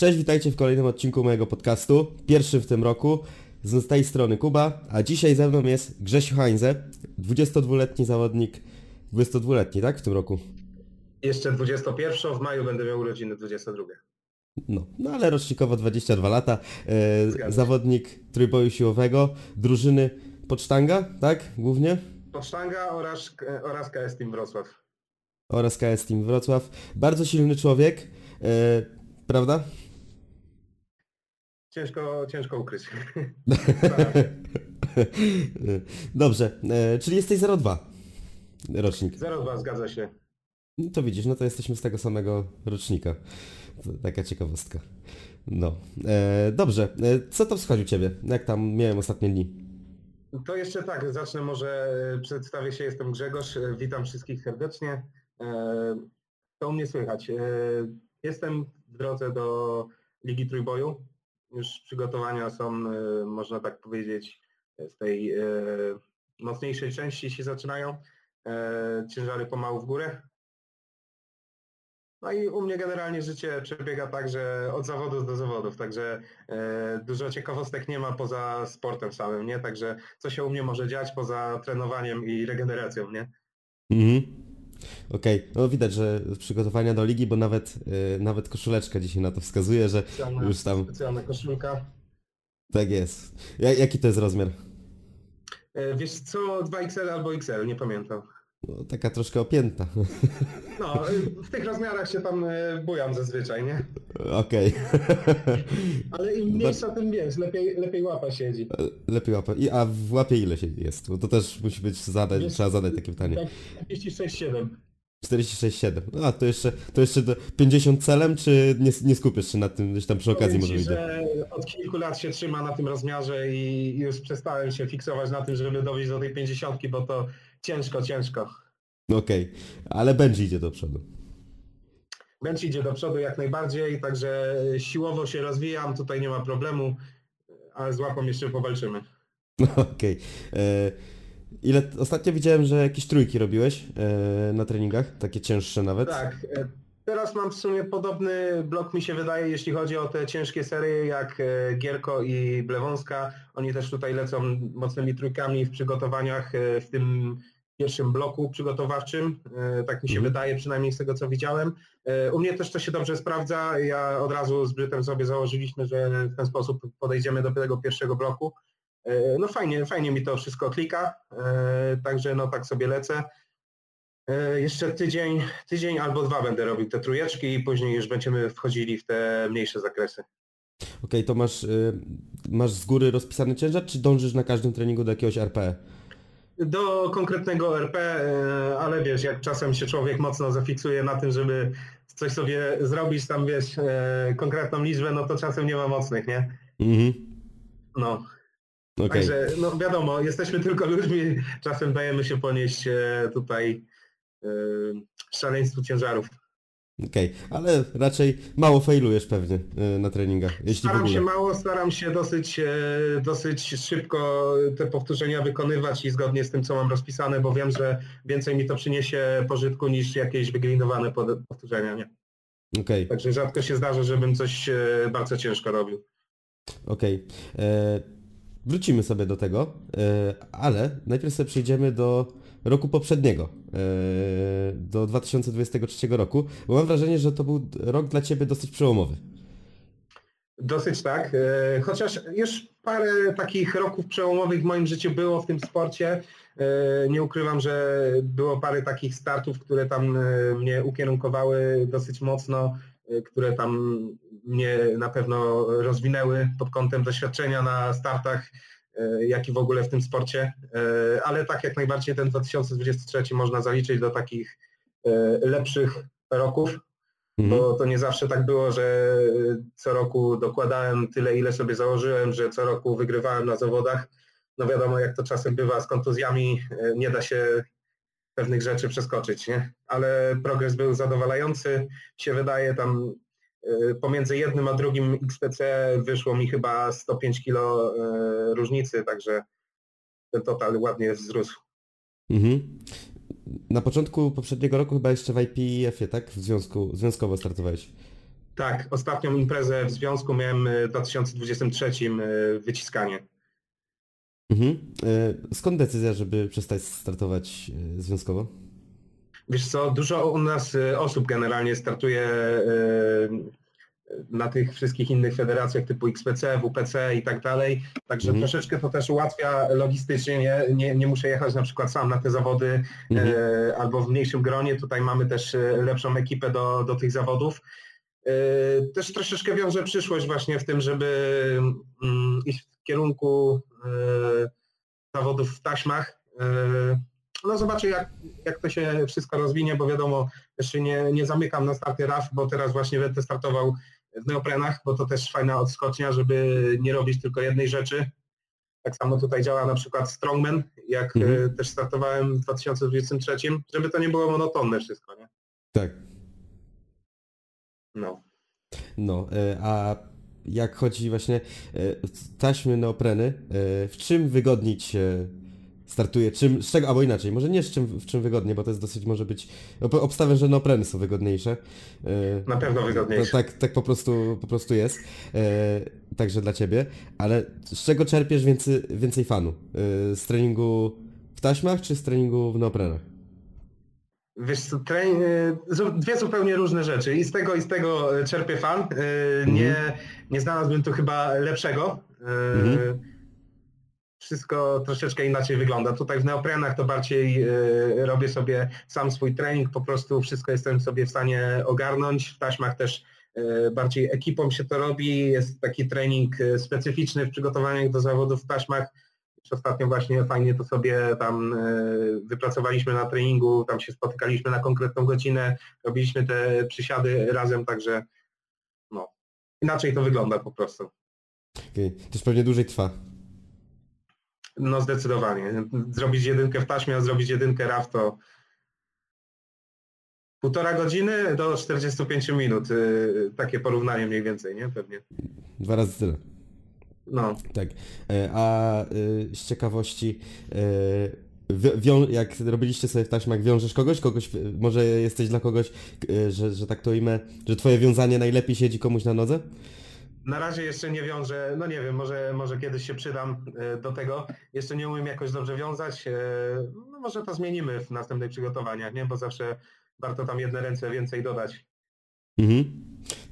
Cześć, witajcie w kolejnym odcinku mojego podcastu, pierwszym w tym roku. Z tej strony Kuba, a dzisiaj ze mną jest Grzesiu Heinze, 22-letni zawodnik, 22-letni, tak, w tym roku? Jeszcze 21, w maju będę miał urodziny 22. No, no ale rocznikowo 22 lata, e, zawodnik trójboju siłowego, drużyny Pocztanga, tak, głównie? Pocztanga oraz, oraz KS Team Wrocław. Oraz KS Team Wrocław. Bardzo silny człowiek, e, prawda? Ciężko, ciężko ukryć. Dobrze, e, czyli jesteś 02 rocznik. 02 zgadza się. No to widzisz, no to jesteśmy z tego samego rocznika. To taka ciekawostka. No. E, dobrze, e, co tam schodzi u Ciebie? Jak tam miałem ostatnie dni? To jeszcze tak, zacznę może, e, przedstawię się, jestem Grzegorz, e, witam wszystkich serdecznie. To u mnie słychać. Jestem w drodze do Ligi Trójboju. Już przygotowania są, e, można tak powiedzieć, z tej e, mocniejszej części się zaczynają. E, Ciężary pomału w górę. No i u mnie generalnie życie przebiega tak, że od zawodów do zawodów, także dużo ciekawostek nie ma poza sportem samym, nie? Także co się u mnie może dziać poza trenowaniem i regeneracją, nie? Mhm. Okej, no widać, że przygotowania do ligi, bo nawet, e, nawet koszuleczka dzisiaj na to wskazuje, że Specjalna, już tam specjalna koszulka. tak jest. Ja, jaki to jest rozmiar? E, wiesz co, 2XL albo XL, nie pamiętam. No, taka troszkę opięta. No, e, w tych rozmiarach się tam e, bujam zazwyczaj, nie? Okej. Ale im mniejsza, tym wiesz, lepiej, lepiej łapa siedzi. Lepiej łapę. I, a w łapie ile się jest? Bo to też musi być zadać, Wiesz, trzeba zadać takie pytanie. Tak, 46,7. 46,7. No, A, to jeszcze, to jeszcze do 50 celem, czy nie, nie skupisz się na tym gdzieś tam przy okazji Powiem może że od kilku lat się trzyma na tym rozmiarze i już przestałem się fiksować na tym, żeby dowieść do tej 50, bo to ciężko, ciężko. No Okej, ale będzie idzie do przodu. Bench idzie do przodu jak najbardziej, także siłowo się rozwijam, tutaj nie ma problemu, ale z łapą jeszcze powalczymy. Okej. E, Ile, ostatnio widziałem, że jakieś trójki robiłeś e, na treningach, takie cięższe nawet. Tak, e, teraz mam w sumie podobny blok mi się wydaje, jeśli chodzi o te ciężkie serie jak Gierko i Blewąska. Oni też tutaj lecą mocnymi trójkami w przygotowaniach w tym pierwszym bloku przygotowawczym. E, Tak mi się Mhm. wydaje, przynajmniej z tego co widziałem. E, U mnie też to się dobrze sprawdza. Ja od razu z Brytem sobie założyliśmy, że w ten sposób podejdziemy do tego pierwszego bloku. E, No fajnie, fajnie mi to wszystko klika, także no tak sobie lecę. Jeszcze tydzień, tydzień albo dwa będę robił te trójeczki i później już będziemy wchodzili w te mniejsze zakresy. Okej, to masz, masz z góry rozpisany ciężar, czy dążysz na każdym treningu do jakiegoś RP? Do konkretnego RP, e, ale wiesz, jak czasem się człowiek mocno zafiksuje na tym, żeby coś sobie zrobić tam, wiesz, e, konkretną liczbę, no to czasem nie ma mocnych, nie? Mhm. No, Okej. także no wiadomo, jesteśmy tylko ludźmi, czasem dajemy się ponieść e, tutaj szaleństwu ciężarów. Okej, ale raczej mało failujesz pewnie y, na treningach, jeśli Staram się mało, staram się dosyć, e, dosyć szybko te powtórzenia wykonywać i zgodnie z tym, co mam rozpisane, bo wiem, że więcej mi to przyniesie pożytku niż jakieś wyglinowane powtórzenia. Nie? Okej, Także rzadko się zdarza, żebym coś e, bardzo ciężko robił. okej. E, Wrócimy sobie do tego, e, ale najpierw sobie przejdziemy do roku poprzedniego, e, do 2023 roku, bo mam wrażenie, że to był rok dla Ciebie dosyć przełomowy. Dosyć tak, e, chociaż już parę takich roków przełomowych w moim życiu było w tym sporcie. E, Nie ukrywam, że było parę takich startów, które tam mnie ukierunkowały dosyć mocno, które tam mnie na pewno rozwinęły pod kątem doświadczenia na startach, jak i w ogóle w tym sporcie. E, Ale tak jak najbardziej ten 2023 można zaliczyć do takich e, lepszych roków. Mhm. Bo to nie zawsze tak było, że co roku dokładałem tyle, ile sobie założyłem, że co roku wygrywałem na zawodach. No wiadomo, jak to czasem bywa z kontuzjami, e, nie da się pewnych rzeczy przeskoczyć, nie? Ale progres był zadowalający, się wydaje tam e, pomiędzy jednym a drugim XTC wyszło mi chyba 105 kilo e, różnicy, także ten total ładnie wzrósł. Mhm. Na początku poprzedniego roku chyba jeszcze w IPF-ie, tak? W związku, związkowo startowałeś. Tak, ostatnią imprezę w związku miałem e, w 2023 e, wyciskanie. Mhm. Skąd decyzja, żeby przestać startować związkowo? Wiesz co, dużo u nas e, osób generalnie startuje e, na tych wszystkich innych federacjach typu XPC, WPC i tak dalej, także Mhm. troszeczkę to też ułatwia logistycznie, nie, nie, nie muszę jechać na przykład sam na te zawody Mhm. e, albo w mniejszym gronie, tutaj mamy też lepszą ekipę do, do tych zawodów. Też troszeczkę wiąże przyszłość właśnie w tym, żeby mm, iść w kierunku zawodów w taśmach. No zobaczę jak, jak to się wszystko rozwinie, bo wiadomo, jeszcze nie, nie zamykam na starty RAF, bo teraz właśnie będę startował w neoprenach, bo to też fajna odskocznia, żeby nie robić tylko jednej rzeczy. Tak samo tutaj działa na przykład Strongman, jak Mhm. e, też startowałem w 2023, żeby to nie było monotonne wszystko, nie? Tak. No. No, e, a jak chodzi właśnie e, taśmy neopreny, w czym się startuje, czym, z czego, albo inaczej, może nie z czym, w czym wygodnie, bo to jest dosyć, może być, ob- obstawiam, że neopreny są wygodniejsze. E, Na pewno wygodniejsze. Tak, tak po prostu, po prostu jest, e, także dla Ciebie, ale z czego czerpiesz więcej, więcej fanu? E, z treningu w taśmach, czy z treningu w neoprenach? Wiesz co, trening, dwie zupełnie różne rzeczy. I z tego i z tego czerpię fan. E, Nie, nie znalazłbym tu chyba lepszego. Mhm. Wszystko troszeczkę inaczej wygląda. Tutaj w neoprenach to bardziej e, robię sobie sam swój trening, po prostu wszystko jestem sobie w stanie ogarnąć. W taśmach też e, bardziej ekipą się to robi. Jest taki trening e, specyficzny w przygotowaniach do zawodów w taśmach. Już Ostatnio właśnie fajnie to sobie tam wypracowaliśmy na treningu, tam się spotykaliśmy na konkretną godzinę, robiliśmy te przysiady razem, także no, inaczej to wygląda po prostu. Okay. Też pewnie dłużej trwa. No zdecydowanie. Zrobić jedynkę w taśmie, a zrobić jedynkę RAF to półtora godziny do 45 minut. y, Takie porównanie mniej więcej, nie? Pewnie. Dwa razy tyle. No. Tak. E, A y, z ciekawości, y, jak robiliście sobie w taśmach, wiążesz kogoś? kogoś może jesteś dla kogoś, że, że tak to ujmę, że twoje wiązanie najlepiej siedzi komuś na nodze? Na razie jeszcze nie wiążę, no nie wiem, może, może kiedyś się przydam e, do tego. Jeszcze nie umiem jakoś dobrze wiązać. e, No może to zmienimy w następnych przygotowaniach, nie? Bo zawsze warto tam jedne ręce więcej dodać. Mhm.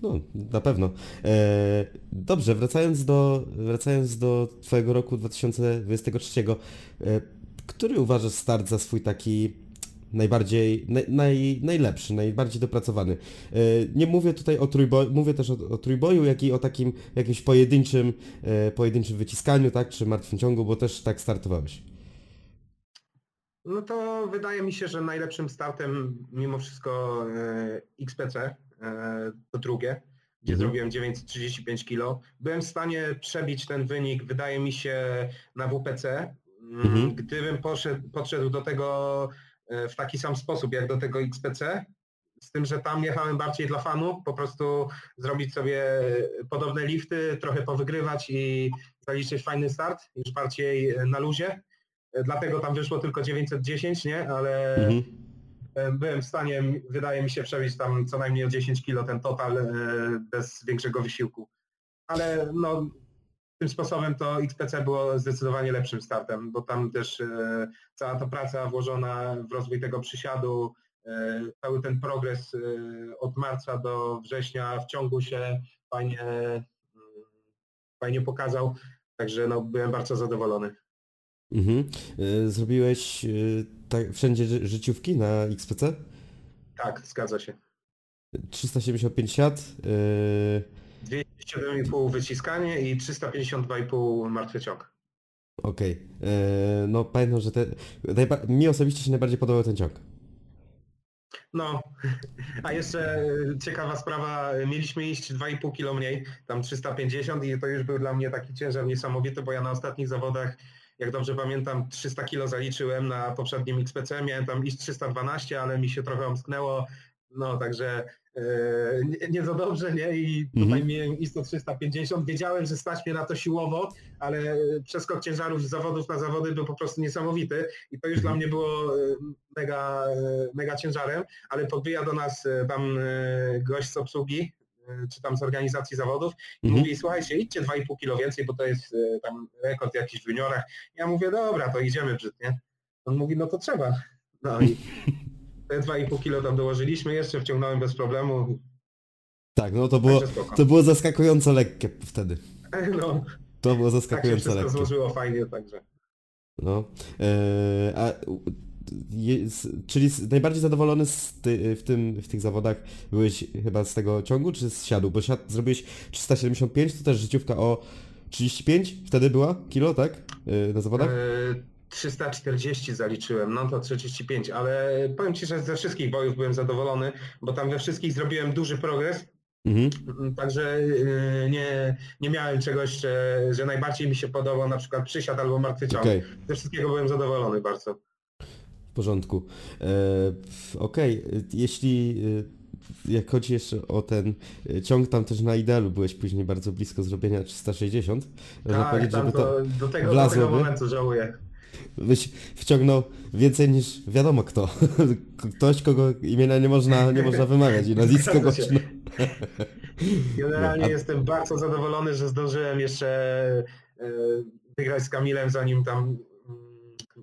No, na pewno. E, dobrze, wracając do, wracając do twojego roku 2023, e, który uważasz start za swój taki najbardziej, naj, naj, najlepszy, najbardziej dopracowany? E, nie mówię tutaj o trójboju, mówię też o, o trójboju, jak i o takim jakimś pojedynczym, e, pojedynczym wyciskaniu, tak, czy martwym ciągu, bo też tak startowałeś. No to wydaje mi się, że najlepszym startem mimo wszystko e, XPC, to drugie, gdzie Mhm. zrobiłem 935 kg. Byłem w stanie przebić ten wynik, wydaje mi się, na WPC. Mm, Mhm. Gdybym poszedł, podszedł do tego w taki sam sposób jak do tego XPC, z tym, że tam jechałem bardziej dla fanu, po prostu zrobić sobie podobne lifty, trochę powygrywać i zaliczyć fajny start, już bardziej na luzie. E, Dlatego tam wyszło tylko 910, nie? Ale Mhm. e, byłem w stanie, wydaje mi się, przebić tam co najmniej o 10 kilo ten total e, bez większego wysiłku. Ale no, tym sposobem to XPC było zdecydowanie lepszym startem, bo tam też e, cała ta praca włożona w rozwój tego przysiadu, e, cały ten progres e, od marca do września w ciągu się fajnie, mm, fajnie pokazał. Także no, byłem bardzo zadowolony. Mhm. Zrobiłeś tak, wszędzie ży- życiówki na XPC? Tak, zgadza się. 375 siat, e, 207,5 wyciskanie i 352,5 martwy ciąg. Okej. E, No pamiętam, że te, mi osobiście się najbardziej podobał ten ciąg. No, a jeszcze e, ciekawa sprawa, mieliśmy iść 2,5 kg mniej, tam 350 i to już był dla mnie taki ciężar niesamowity, bo ja na ostatnich zawodach, jak dobrze pamiętam, 300 kg zaliczyłem na poprzednim XPC, miałem tam iść 312, ale mi się trochę omsknęło, no także nie, nie za dobrze, nie? I tutaj Mhm. miałem do 350, wiedziałem, że stać mnie na to siłowo, ale przeskok ciężarów z zawodów na zawody był po prostu niesamowity i to już Mhm. dla mnie było e, mega, e, mega ciężarem, ale podbija do nas e, tam e, gość z obsługi, e, czy tam z organizacji zawodów i Mhm. mówi, słuchajcie, idźcie 2,5 kilo więcej, bo to jest e, tam rekord jakiś w juniorach. Ja mówię, dobra, to idziemy brzyd, nie? On mówi, no to trzeba. No i te 2,5 kilo tam dołożyliśmy, jeszcze wciągnąłem bez problemu. Tak, no to było, Także spoko. to było zaskakująco lekkie wtedy. No, To było tak się zaskakująco wszystko lekkie. złożyło fajnie, także. No. E, a, u- jest, czyli s- najbardziej zadowolony z ty, w, tym, w tych zawodach byłeś chyba z tego ciągu, czy z siadu? Bo siad zrobiłeś 375, to też życiówka o 35 wtedy była kilo, tak? E, na zawodach? E, 340 zaliczyłem, no to 35, ale powiem Ci, że ze wszystkich bojów byłem zadowolony, bo tam we wszystkich zrobiłem duży progres, Mhm. także e, nie, nie miałem czegoś, że, że najbardziej mi się podobał na przykład przysiad albo martwy ciąg. Okej, Ze wszystkiego byłem zadowolony bardzo. w porządku. E, Okej, e, jeśli e, jak chodzi jeszcze o ten e, ciąg, tam też na idealu byłeś później bardzo blisko zrobienia 360. Można Tak, powiedzieć, żeby to to, do, tego, do tego momentu żałuję. Byś wciągnął więcej niż wiadomo kto. Ktoś, kogo imienia nie można, nie można wymawiać i nazwisko głośno. Generalnie No, a- jestem bardzo zadowolony, że zdążyłem jeszcze e, wygrać z Kamilem, zanim tam mm,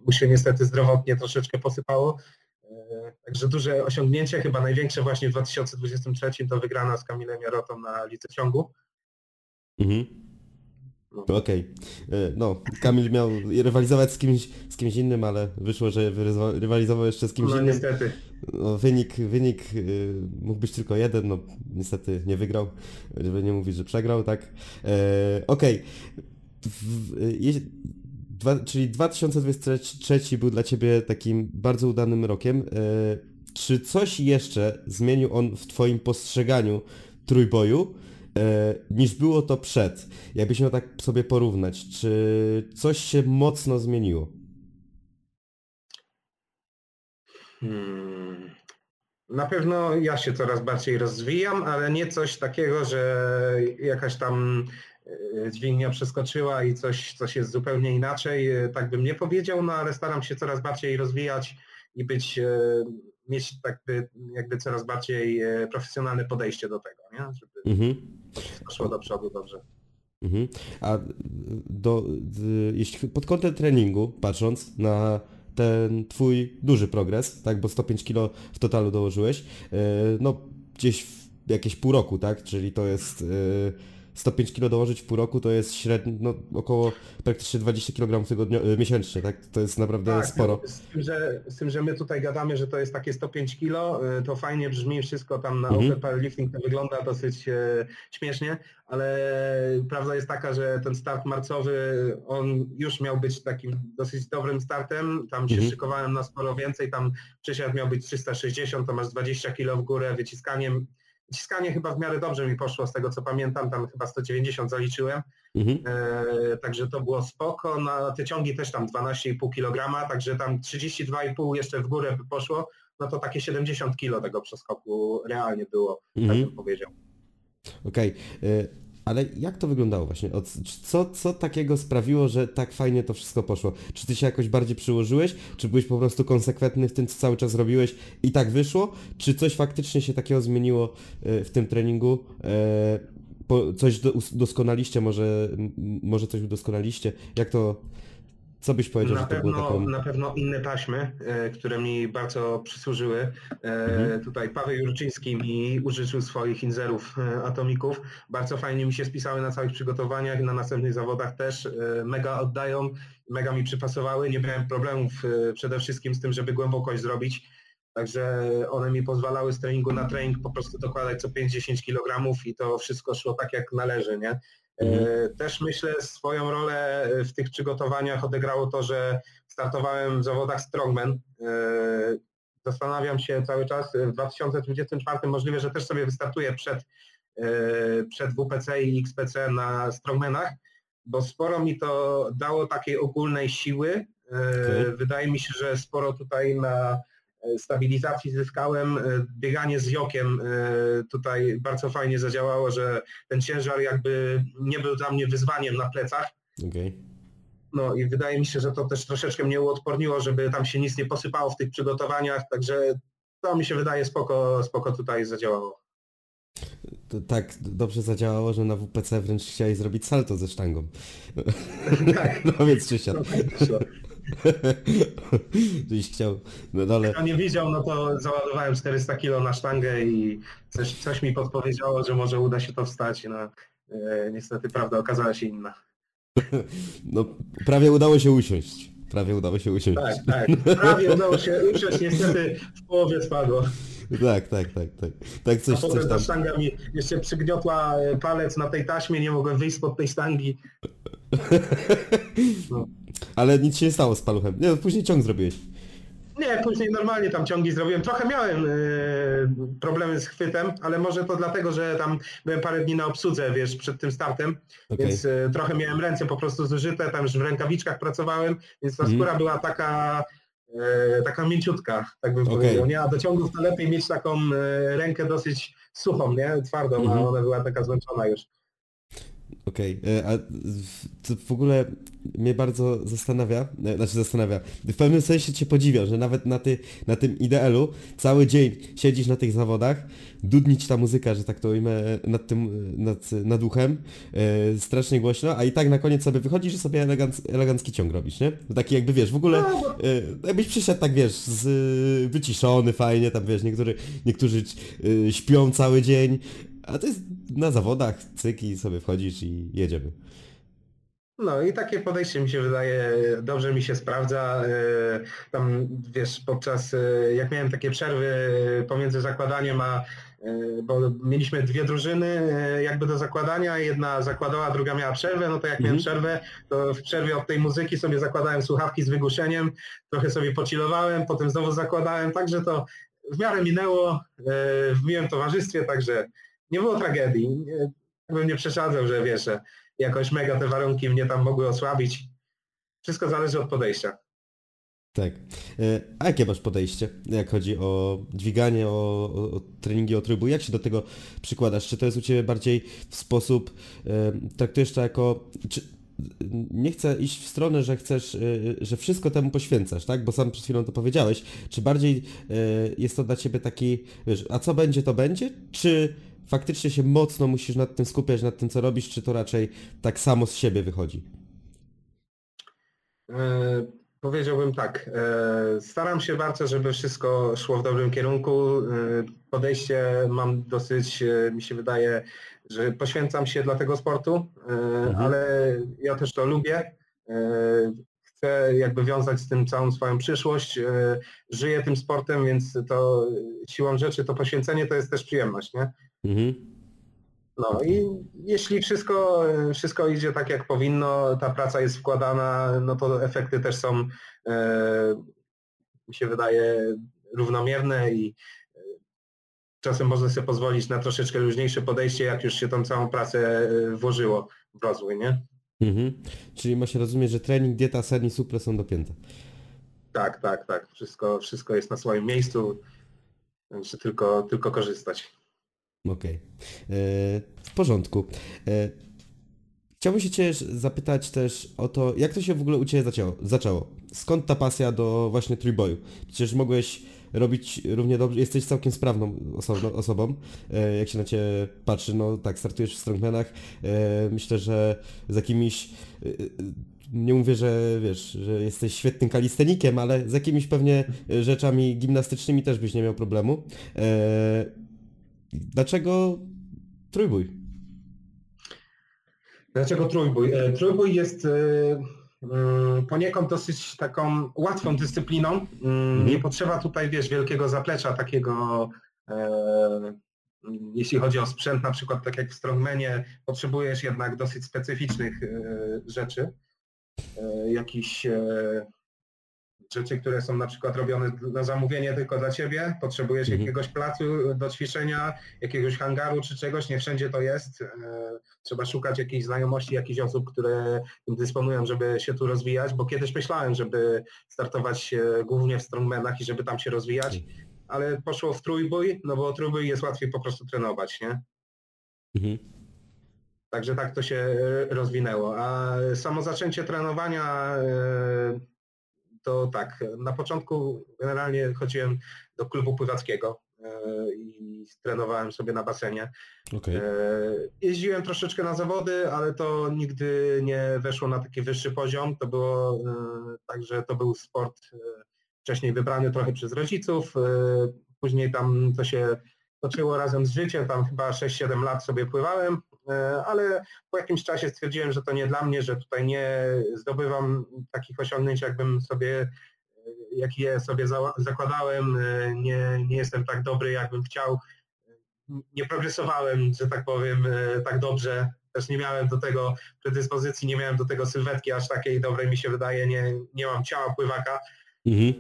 mu się niestety zdrowotnie troszeczkę posypało. E, Także duże osiągnięcie, chyba największe właśnie w 2023 to wygrana z Kamilem Jarotą na lice ciągu. Mhm. No. Okej. E, No, Kamil miał rywalizować z kimś, z kimś innym, ale wyszło, że rywalizował jeszcze z kimś No innym. niestety. No, wynik wynik y, mógł być tylko jeden, no niestety nie wygrał, żeby nie mówić, że przegrał, tak? E, Okej. Y, dwa- Czyli 2023 był dla Ciebie takim bardzo udanym rokiem. E, Czy coś jeszcze zmienił on w Twoim postrzeganiu trójboju niż było to przed? Jakbyś miał tak sobie porównać, czy coś się mocno zmieniło? Hmm. Na pewno ja się coraz bardziej rozwijam, ale nie coś takiego, że jakaś tam e, dźwignia przeskoczyła i coś, coś jest zupełnie inaczej. E, Tak bym nie powiedział, no ale staram się coraz bardziej rozwijać i być, e, mieć jakby, jakby coraz bardziej e, profesjonalne podejście do tego, nie? żeby Mhm. Szło do przodu dobrze. Mhm. A do, jeśli pod kątem treningu, patrząc na ten twój duży progres, tak, bo 105 kg w totalu dołożyłeś, e, no gdzieś w jakieś pół roku, tak, czyli to jest e, 105 kg dołożyć w pół roku to jest średnio, no około praktycznie 20 kg tygodnio, e, miesięcznie, tak, to jest naprawdę Tak, sporo. Z tym, że, z tym, że my tutaj gadamy, że to jest takie 105 kilo, y, to fajnie brzmi wszystko tam na Mhm. Open Powerlifting, to wygląda dosyć e, śmiesznie, ale prawda jest taka, że ten start marcowy, on już miał być takim dosyć dobrym startem, tam się Mhm. szykowałem na sporo więcej, tam przysiad miał być 360, to masz 20 kilo w górę, wyciskaniem, wyciskanie chyba w miarę dobrze mi poszło z tego co pamiętam, tam chyba 190 zaliczyłem, Mhm. E, także to było spoko. Na te ciągi też tam 12,5 kg, także tam 32,5 jeszcze w górę poszło, no to takie 70 kg tego przeskoku realnie było, tak Mhm. bym powiedział. Okej, y, ale jak to wyglądało właśnie? Co, co takiego sprawiło, że tak fajnie to wszystko poszło? Czy ty się jakoś bardziej przyłożyłeś? Czy byłeś po prostu konsekwentny w tym, co cały czas robiłeś i tak wyszło? Czy coś faktycznie się takiego zmieniło y, w tym treningu? E, coś do, doskonaliście, może, może coś udoskonaliście? Jak to, co byś powiedział, Na że to było pewno, taką... na pewno inne taśmy, e, które mi bardzo przysłużyły. E, Mhm. Tutaj Paweł Jurczyński mi użyczył swoich inzerów e, atomików. Bardzo fajnie mi się spisały na całych przygotowaniach, na następnych zawodach też. Mega oddają, mega mi przypasowały. Nie miałem problemów przede wszystkim z tym, żeby głębokość zrobić. Także one mi pozwalały z treningu na trening po prostu dokładać co 5-10 kg i to wszystko szło tak jak należy, nie? Mhm. E, Też myślę swoją rolę w tych przygotowaniach odegrało to, że startowałem w zawodach Strongman. E, Zastanawiam się cały czas, w 2024 możliwe, że też sobie wystartuję przed, e, przed WPC i XPC na Strongmanach, bo sporo mi to dało takiej ogólnej siły. E, Okej. Wydaje mi się, że sporo tutaj na e, stabilizacji zyskałem. E, Bieganie z jokiem e, tutaj bardzo fajnie zadziałało, że ten ciężar jakby nie był dla mnie wyzwaniem na plecach. Okej. No i wydaje mi się, że to też troszeczkę mnie uodporniło, żeby tam się nic nie posypało w tych przygotowaniach, także to mi się wydaje spoko, spoko tutaj zadziałało. to tak dobrze zadziałało, że na WPC wręcz chciałeś zrobić salto ze sztangą. Tak. No więc Krzysian. No, Żeś chciał na dole. Kto nie widział, no to załadowałem 400 kilo na sztangę i coś, coś mi podpowiedziało, że może uda się to wstać. No, e, niestety prawda okazała się inna. No prawie udało się usiąść. Prawie udało się usiąść. Tak, tak. Prawie udało się usiąść, niestety w połowie spadło. tak, tak, tak, tak. Tak A coś, coś potem ta tam. sztanga mi jeszcze przygniotła e, palec na tej taśmie, nie mogłem wyjść spod tej sztangi. No. Ale nic się nie stało z paluchem. Nie, no, później ciąg zrobiłeś. Nie, później normalnie tam ciągi zrobiłem. Trochę miałem e, problemy z chwytem, ale może to dlatego, że tam byłem parę dni na obsłudze, wiesz, przed tym startem, Okej. więc e, trochę miałem ręce po prostu zużyte, tam już w rękawiczkach pracowałem, więc ta Mhm. skóra była taka e, taka mięciutka, tak bym Okej. powiedział, nie? A do ciągów to lepiej mieć taką rękę dosyć suchą, nie? Twardą, Mhm. a ona była taka zmęczona już. Okej, e, a w- to w ogóle mnie bardzo zastanawia, e, znaczy zastanawia, w pewnym sensie cię podziwiam, że nawet na, ty, na tym idealu cały dzień siedzisz na tych zawodach, dudnić ta muzyka, że tak to ujmę, e, nad tym, nad, nad uchem, e, strasznie głośno, a i tak na koniec sobie wychodzisz i sobie eleganc, elegancki ciąg robisz, nie? Taki jakby wiesz, w ogóle e, jakbyś przyszedł tak wiesz, z, e, wyciszony fajnie, tam wiesz, niektórzy, niektórzy śpią cały dzień, a to jest na zawodach, cyk i sobie wchodzisz i jedziemy. No i takie podejście mi się wydaje, dobrze mi się sprawdza. e, Tam wiesz, podczas, e, jak miałem takie przerwy pomiędzy zakładaniem, a e, bo mieliśmy dwie drużyny jakby do zakładania, jedna zakładała, druga miała przerwę, no to jak miałem Mhm. przerwę, to w przerwie od tej muzyki sobie zakładałem słuchawki z wygłuszeniem, trochę sobie pocilowałem, potem znowu zakładałem, także to w miarę minęło w miłym towarzystwie, także nie było tragedii. Nie- Bym nie przeszadzał, że wiesz, że jakoś mega te warunki mnie tam mogły osłabić. Wszystko zależy od podejścia. Tak. E, A jakie masz podejście, jak chodzi o dźwiganie, o, o, o treningi, o trybu? Jak się do tego przykładasz? Czy to jest u Ciebie bardziej w sposób, e, traktujesz to jako... Czy, nie chcę iść w stronę, że chcesz, e, że wszystko temu poświęcasz, tak? Bo sam przed chwilą to powiedziałeś. Czy bardziej jest to dla Ciebie taki, wiesz, a co będzie, to będzie? Czy faktycznie się mocno musisz nad tym skupiać, nad tym, co robisz, czy to raczej tak samo z siebie wychodzi? E, powiedziałbym tak. E, staram się bardzo, żeby wszystko szło w dobrym kierunku. E, podejście mam dosyć, e, mi się wydaje, że poświęcam się dla tego sportu, e, Mhm. ale ja też to lubię. E, chcę jakby wiązać z tym całą swoją przyszłość. Żyję tym sportem, więc to siłą rzeczy to poświęcenie to jest też przyjemność, nie? Mhm. No i jeśli wszystko, wszystko idzie tak jak powinno, ta praca jest wkładana, no to efekty też są, e, mi się wydaje, równomierne i e, czasem można sobie pozwolić na troszeczkę luźniejsze podejście, jak już się tą całą pracę e, włożyło w rozwój, nie? Mhm. Czyli ma się rozumieć, że trening, dieta, sen i supre są dopięte. Tak, tak, tak. Wszystko, wszystko jest na swoim miejscu, także tylko, tylko korzystać. Okej. E, W porządku. E, Chciałbym się Cię zapytać też o to, jak to się w ogóle u Ciebie zaczęło? zaczęło? Skąd ta pasja do właśnie trójboju? Przecież mogłeś robić równie dobrze, jesteś całkiem sprawną osobą, osobą e, jak się na Ciebie patrzy, no tak, startujesz w strongmanach, myślę, że z jakimiś, nie mówię, że wiesz, że jesteś świetnym kalistenikiem, ale z jakimiś pewnie rzeczami gimnastycznymi też byś nie miał problemu. Dlaczego trójbój? Dlaczego trójbój? E, Trójbój jest e, mm, poniekąd dosyć taką łatwą dyscypliną. Mm, Nie potrzeba tutaj, wiesz, wielkiego zaplecza takiego, e, jeśli chodzi o sprzęt, na przykład tak jak w strongmanie, potrzebujesz jednak dosyć specyficznych rzeczy. Jakichś rzeczy, które są na przykład robione na zamówienie tylko dla ciebie. Potrzebujesz Mhm. jakiegoś placu do ćwiczenia, jakiegoś hangaru czy czegoś, nie wszędzie to jest. E, Trzeba szukać jakiejś znajomości, jakichś osób, które dysponują, żeby się tu rozwijać, bo kiedyś myślałem, żeby startować e, głównie w strongmanach i żeby tam się rozwijać, ale poszło w trójbój, no bo trójbój jest łatwiej po prostu trenować, nie? Mhm. Także tak to się e, rozwinęło. A samo zaczęcie trenowania to tak, na początku generalnie chodziłem do klubu pływackiego. E, i trenowałem sobie na basenie. Okej. E, Jeździłem troszeczkę na zawody, ale to nigdy nie weszło na taki wyższy poziom. To było e, tak, że to był sport wcześniej wybrany trochę przez rodziców, później tam to się toczyło razem z życiem, tam chyba 6-7 lat sobie pływałem, ale po jakimś czasie stwierdziłem, że to nie dla mnie, że tutaj nie zdobywam takich osiągnięć, jakbym sobie, e, jakie sobie za- zakładałem, e, nie, nie jestem tak dobry, jakbym chciał nie progresowałem, że tak powiem, e, tak dobrze. Też nie miałem do tego predyspozycji, nie miałem do tego sylwetki aż takiej dobrej mi się wydaje, nie, nie mam ciała pływaka. Mhm.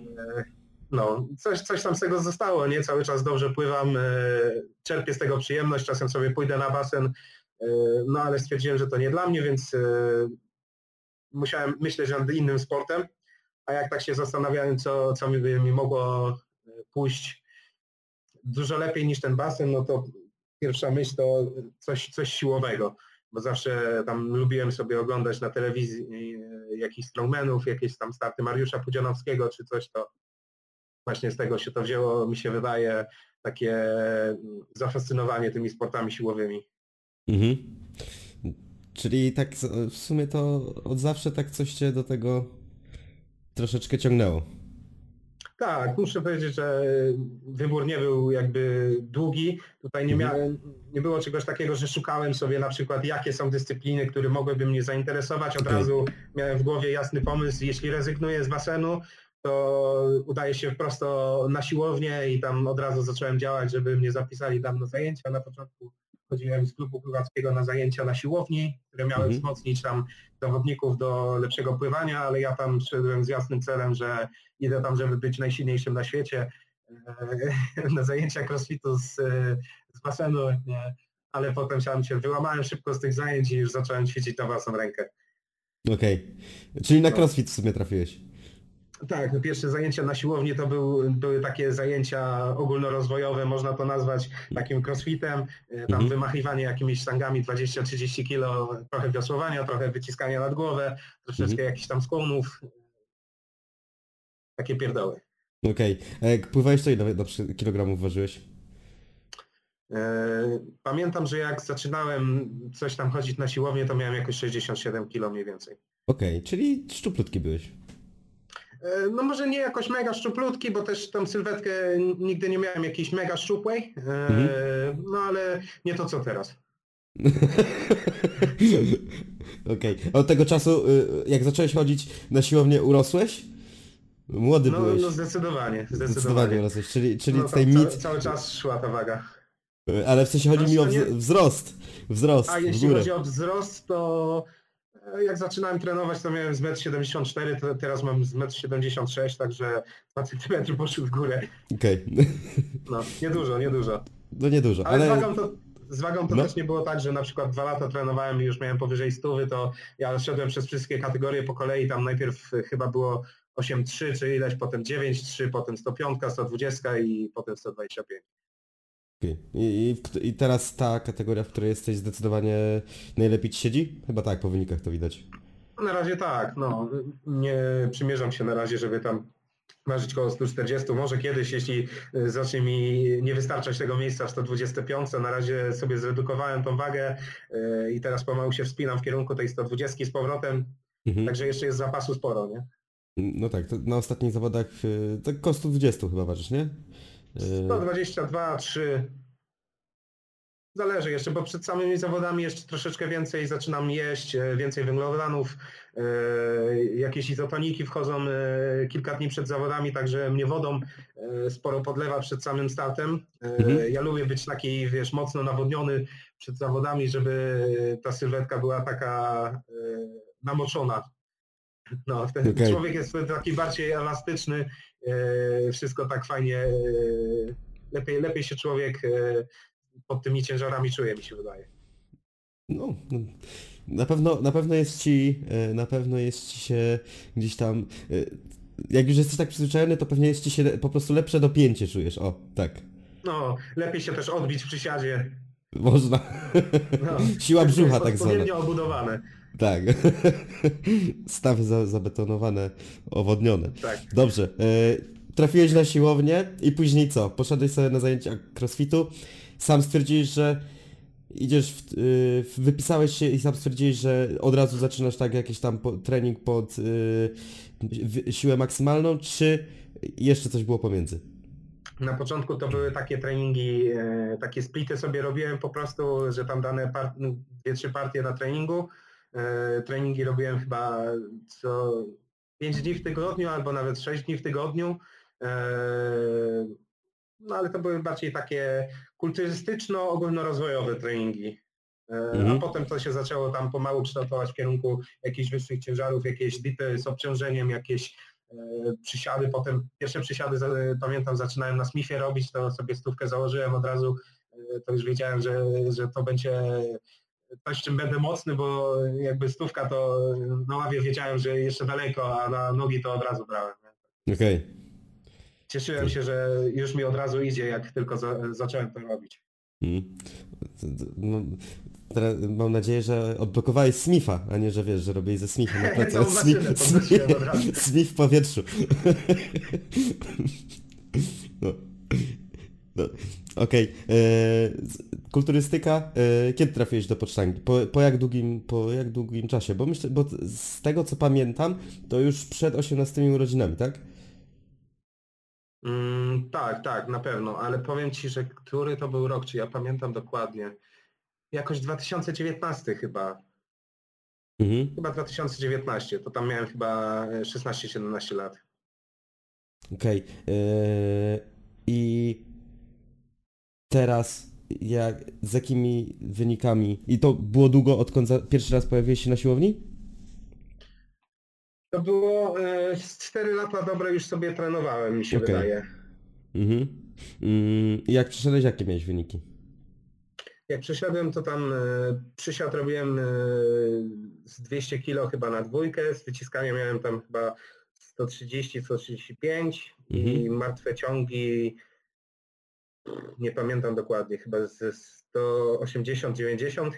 No, coś, coś tam z tego zostało, nie? Cały czas dobrze pływam, e, czerpię z tego przyjemność, czasem sobie pójdę na basen, e, no ale stwierdziłem, że to nie dla mnie, więc e, musiałem myśleć nad innym sportem, a jak tak się zastanawiałem, co, co mi by mi mogło e, pójść dużo lepiej niż ten basen, no to pierwsza myśl to coś, coś siłowego, bo zawsze tam lubiłem sobie oglądać na telewizji e, jakichś strongmanów, jakieś tam starty Mariusza Pudzianowskiego czy coś, to właśnie z tego się to wzięło, mi się wydaje, takie mm, zafascynowanie tymi sportami siłowymi. Mhm. Czyli tak w sumie to od zawsze tak coś cię do tego troszeczkę ciągnęło. Tak, muszę powiedzieć, że wybór nie był jakby długi. Tutaj nie Mhm. miałem, nie było czegoś takiego, że szukałem sobie na przykład jakie są dyscypliny, które mogłyby mnie zainteresować. Od razu miałem w głowie jasny pomysł, jeśli rezygnuję z basenu, to udaję się prosto na siłownię i tam od razu zacząłem działać, żeby mnie zapisali tam na zajęcia. Na początku chodziłem z klubu pływackiego na zajęcia na siłowni, które miały Mhm. wzmocnić tam zawodników do lepszego pływania, ale ja tam szedłem z jasnym celem, że idę tam, żeby być najsilniejszym na świecie. E, Na zajęcia crossfitu z, e, z basenu, nie. ale potem się, się wyłamałem szybko z tych zajęć i już zacząłem ćwiczyć na własną rękę. Okej. Czyli na No. crossfit w sumie trafiłeś. Tak, no pierwsze zajęcia na siłowni to był, były takie zajęcia ogólnorozwojowe, można to nazwać takim crossfitem, e, tam Mhm. wymachiwanie jakimiś sztangami 20-30 kilo, trochę wiosłowania, trochę wyciskania nad głowę, troszeczkę Mhm. jakichś tam skłonów, takie pierdoły. Okej. A jak pływałeś to ile kilogramów ważyłeś? E, Pamiętam, że jak zaczynałem coś tam chodzić na siłownię, to miałem jakoś 67 kilo mniej więcej. Okej, czyli szczuplutki byłeś. E, No może nie jakoś mega szczuplutki, bo też tą sylwetkę nigdy nie miałem jakiejś mega szczupłej, e, Mhm. no ale nie to co teraz. Okej. A Od tego czasu, y, jak zacząłeś chodzić na siłownię, urosłeś? Młody No, byłeś. no zdecydowanie, Zdecydowanie zdecydowanie. urosłeś. Czyli, czyli No, tutaj tam mit, cały, cały czas szła ta waga. ale w sensie chodzi mi o Znaczy, to wz- wzrost. Wzrost A jeśli chodzi o wzrost, to jak zaczynałem trenować, to miałem z 1,74 m, to teraz mam z 1,76 m, także 2 cm poszły w górę. Okej. No, niedużo, niedużo. No niedużo, Ale, ale... z wagą to, z wagą to No. też nie było tak, że na przykład dwa lata trenowałem i już miałem powyżej stówy, to ja szedłem przez wszystkie kategorie po kolei, tam najpierw chyba było 8,3 czy ileś, potem 9,3, potem 105, 120 i potem 125. Okej. I, i, I teraz ta kategoria, w której jesteś zdecydowanie najlepiej ci siedzi? Chyba tak, po wynikach to widać. Na razie tak, no nie przymierzam się na razie, żeby tam ważyć koło 140, może kiedyś, jeśli y, zacznie mi nie wystarczać tego miejsca w 125, na razie sobie zredukowałem tą wagę y, i teraz pomału się wspinam w kierunku tej 120 z powrotem, Mhm. także jeszcze jest zapasu sporo, nie? No tak, na ostatnich zawodach tak koło 120 chyba ważysz, nie? Y, 122, 3. Zależy jeszcze, bo przed samymi zawodami jeszcze troszeczkę więcej zaczynam jeść, e, więcej węglowodanów, e, jakieś izotoniki wchodzą e, kilka dni przed zawodami, także mnie wodą sporo podlewa przed samym startem. Mhm. Ja lubię być taki, wiesz, mocno nawodniony przed zawodami, żeby ta sylwetka była taka namoczona. No, ten Okej. człowiek jest taki bardziej elastyczny, wszystko tak fajnie, e, lepiej, lepiej się człowiek e, pod tymi ciężarami czuje, mi się wydaje. No, no, na pewno, na pewno jest ci, e, na pewno jest ci się gdzieś tam, e, jak już jesteś tak przyzwyczajony, to pewnie jest ci się po prostu lepsze dopięcie czujesz, o, tak, No, lepiej się też odbić w przysiadzie. można, No, siła brzucha tak zwana, Odpowiednio obudowane. Tak, stawy za, zabetonowane, owodnione. Tak. Dobrze, e, trafiłeś na siłownię i później co? Poszedłeś sobie na zajęcia crossfitu, sam stwierdziłeś, że idziesz, w, y, wypisałeś się i sam stwierdziłeś, że od razu zaczynasz tak jakiś tam po, trening pod y, w- siłę maksymalną, czy jeszcze coś było pomiędzy? Na początku to były takie treningi, e, takie splity sobie robiłem po prostu, że tam dane par- no, dwie, trzy partie na treningu. E, Treningi robiłem chyba co 5 dni w tygodniu albo nawet 6 dni w tygodniu. E, No ale to były bardziej takie kulturystyczno-ogólnorozwojowe treningi. E, Mhm. A potem to się zaczęło tam pomału kształtować w kierunku jakichś wyższych ciężarów, jakieś dipy z obciążeniem, jakieś przysiady, potem pierwsze przysiady pamiętam zaczynałem na Smithie robić, to sobie stówkę założyłem od razu, to już wiedziałem, że, że to będzie coś, czym będę mocny, bo jakby stówka to na ławie wiedziałem, że jeszcze daleko, a na nogi to od razu brałem. Okej. Cieszyłem się, że już mi od razu idzie, jak tylko za, zacząłem to robić. Mm. No, teraz mam nadzieję, że odblokowałeś Smitha, a nie, że wiesz, że robię ze Smithem na podnosiłem od razu. Smith w powietrzu. no. No. Okej. e, z- Kulturystyka. e, Kiedy trafiłeś do pocztanki? Po, po, jak długim, po jak długim czasie? Bo myślę, bo z tego co pamiętam, to już przed 18 urodzinami, tak? Mm, tak, tak, na pewno, ale powiem Ci, że który to był rok, czy ja pamiętam dokładnie. Jakoś 2019 chyba, Mhm. chyba 2019, to tam miałem chyba e, 16-17 lat. Okej. e, I teraz jak, z jakimi wynikami? I to było długo, odkąd za, pierwszy raz pojawiłeś się na siłowni? To było e, z 4 lata dobre już sobie trenowałem, mi się Okej. wydaje. Mhm. Mm, I jak przyszedłeś, jakie miałeś wyniki? Jak przyszedłem, to tam e, przysiad robiłem e, z 200 kg chyba na dwójkę, z wyciskaniem miałem tam chyba 130-135 i Mhm. martwe ciągi, nie pamiętam dokładnie, chyba ze 180-90.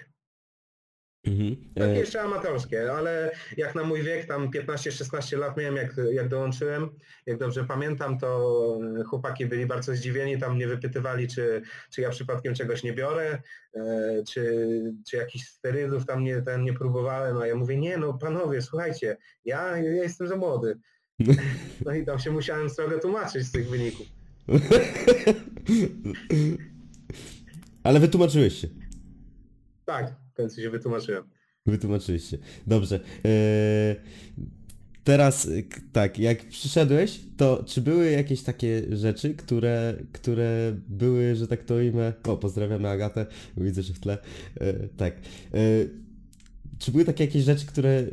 Mhm. Takie E, jeszcze amatorskie, ale jak na mój wiek, tam 15-16 lat miałem, jak, jak dołączyłem, jak dobrze pamiętam, to chłopaki byli bardzo zdziwieni, tam mnie wypytywali, czy, czy ja przypadkiem czegoś nie biorę, e, czy, czy jakichś sterydów tam nie, ten nie próbowałem, a ja mówię, nie no panowie, słuchajcie, ja, ja jestem za młody. No i tam się musiałem trochę tłumaczyć z tych wyników. Ale wytłumaczyłeś się. Tak, w końcu się wytłumaczyłem. Wytłumaczyłeś się. Dobrze. E, teraz e, tak, jak przyszedłeś, to czy były jakieś takie rzeczy, które, które były, że tak to ujmę... O, pozdrawiamy Agatę, widzę, że w tle. E, tak. Czy były takie jakieś rzeczy, które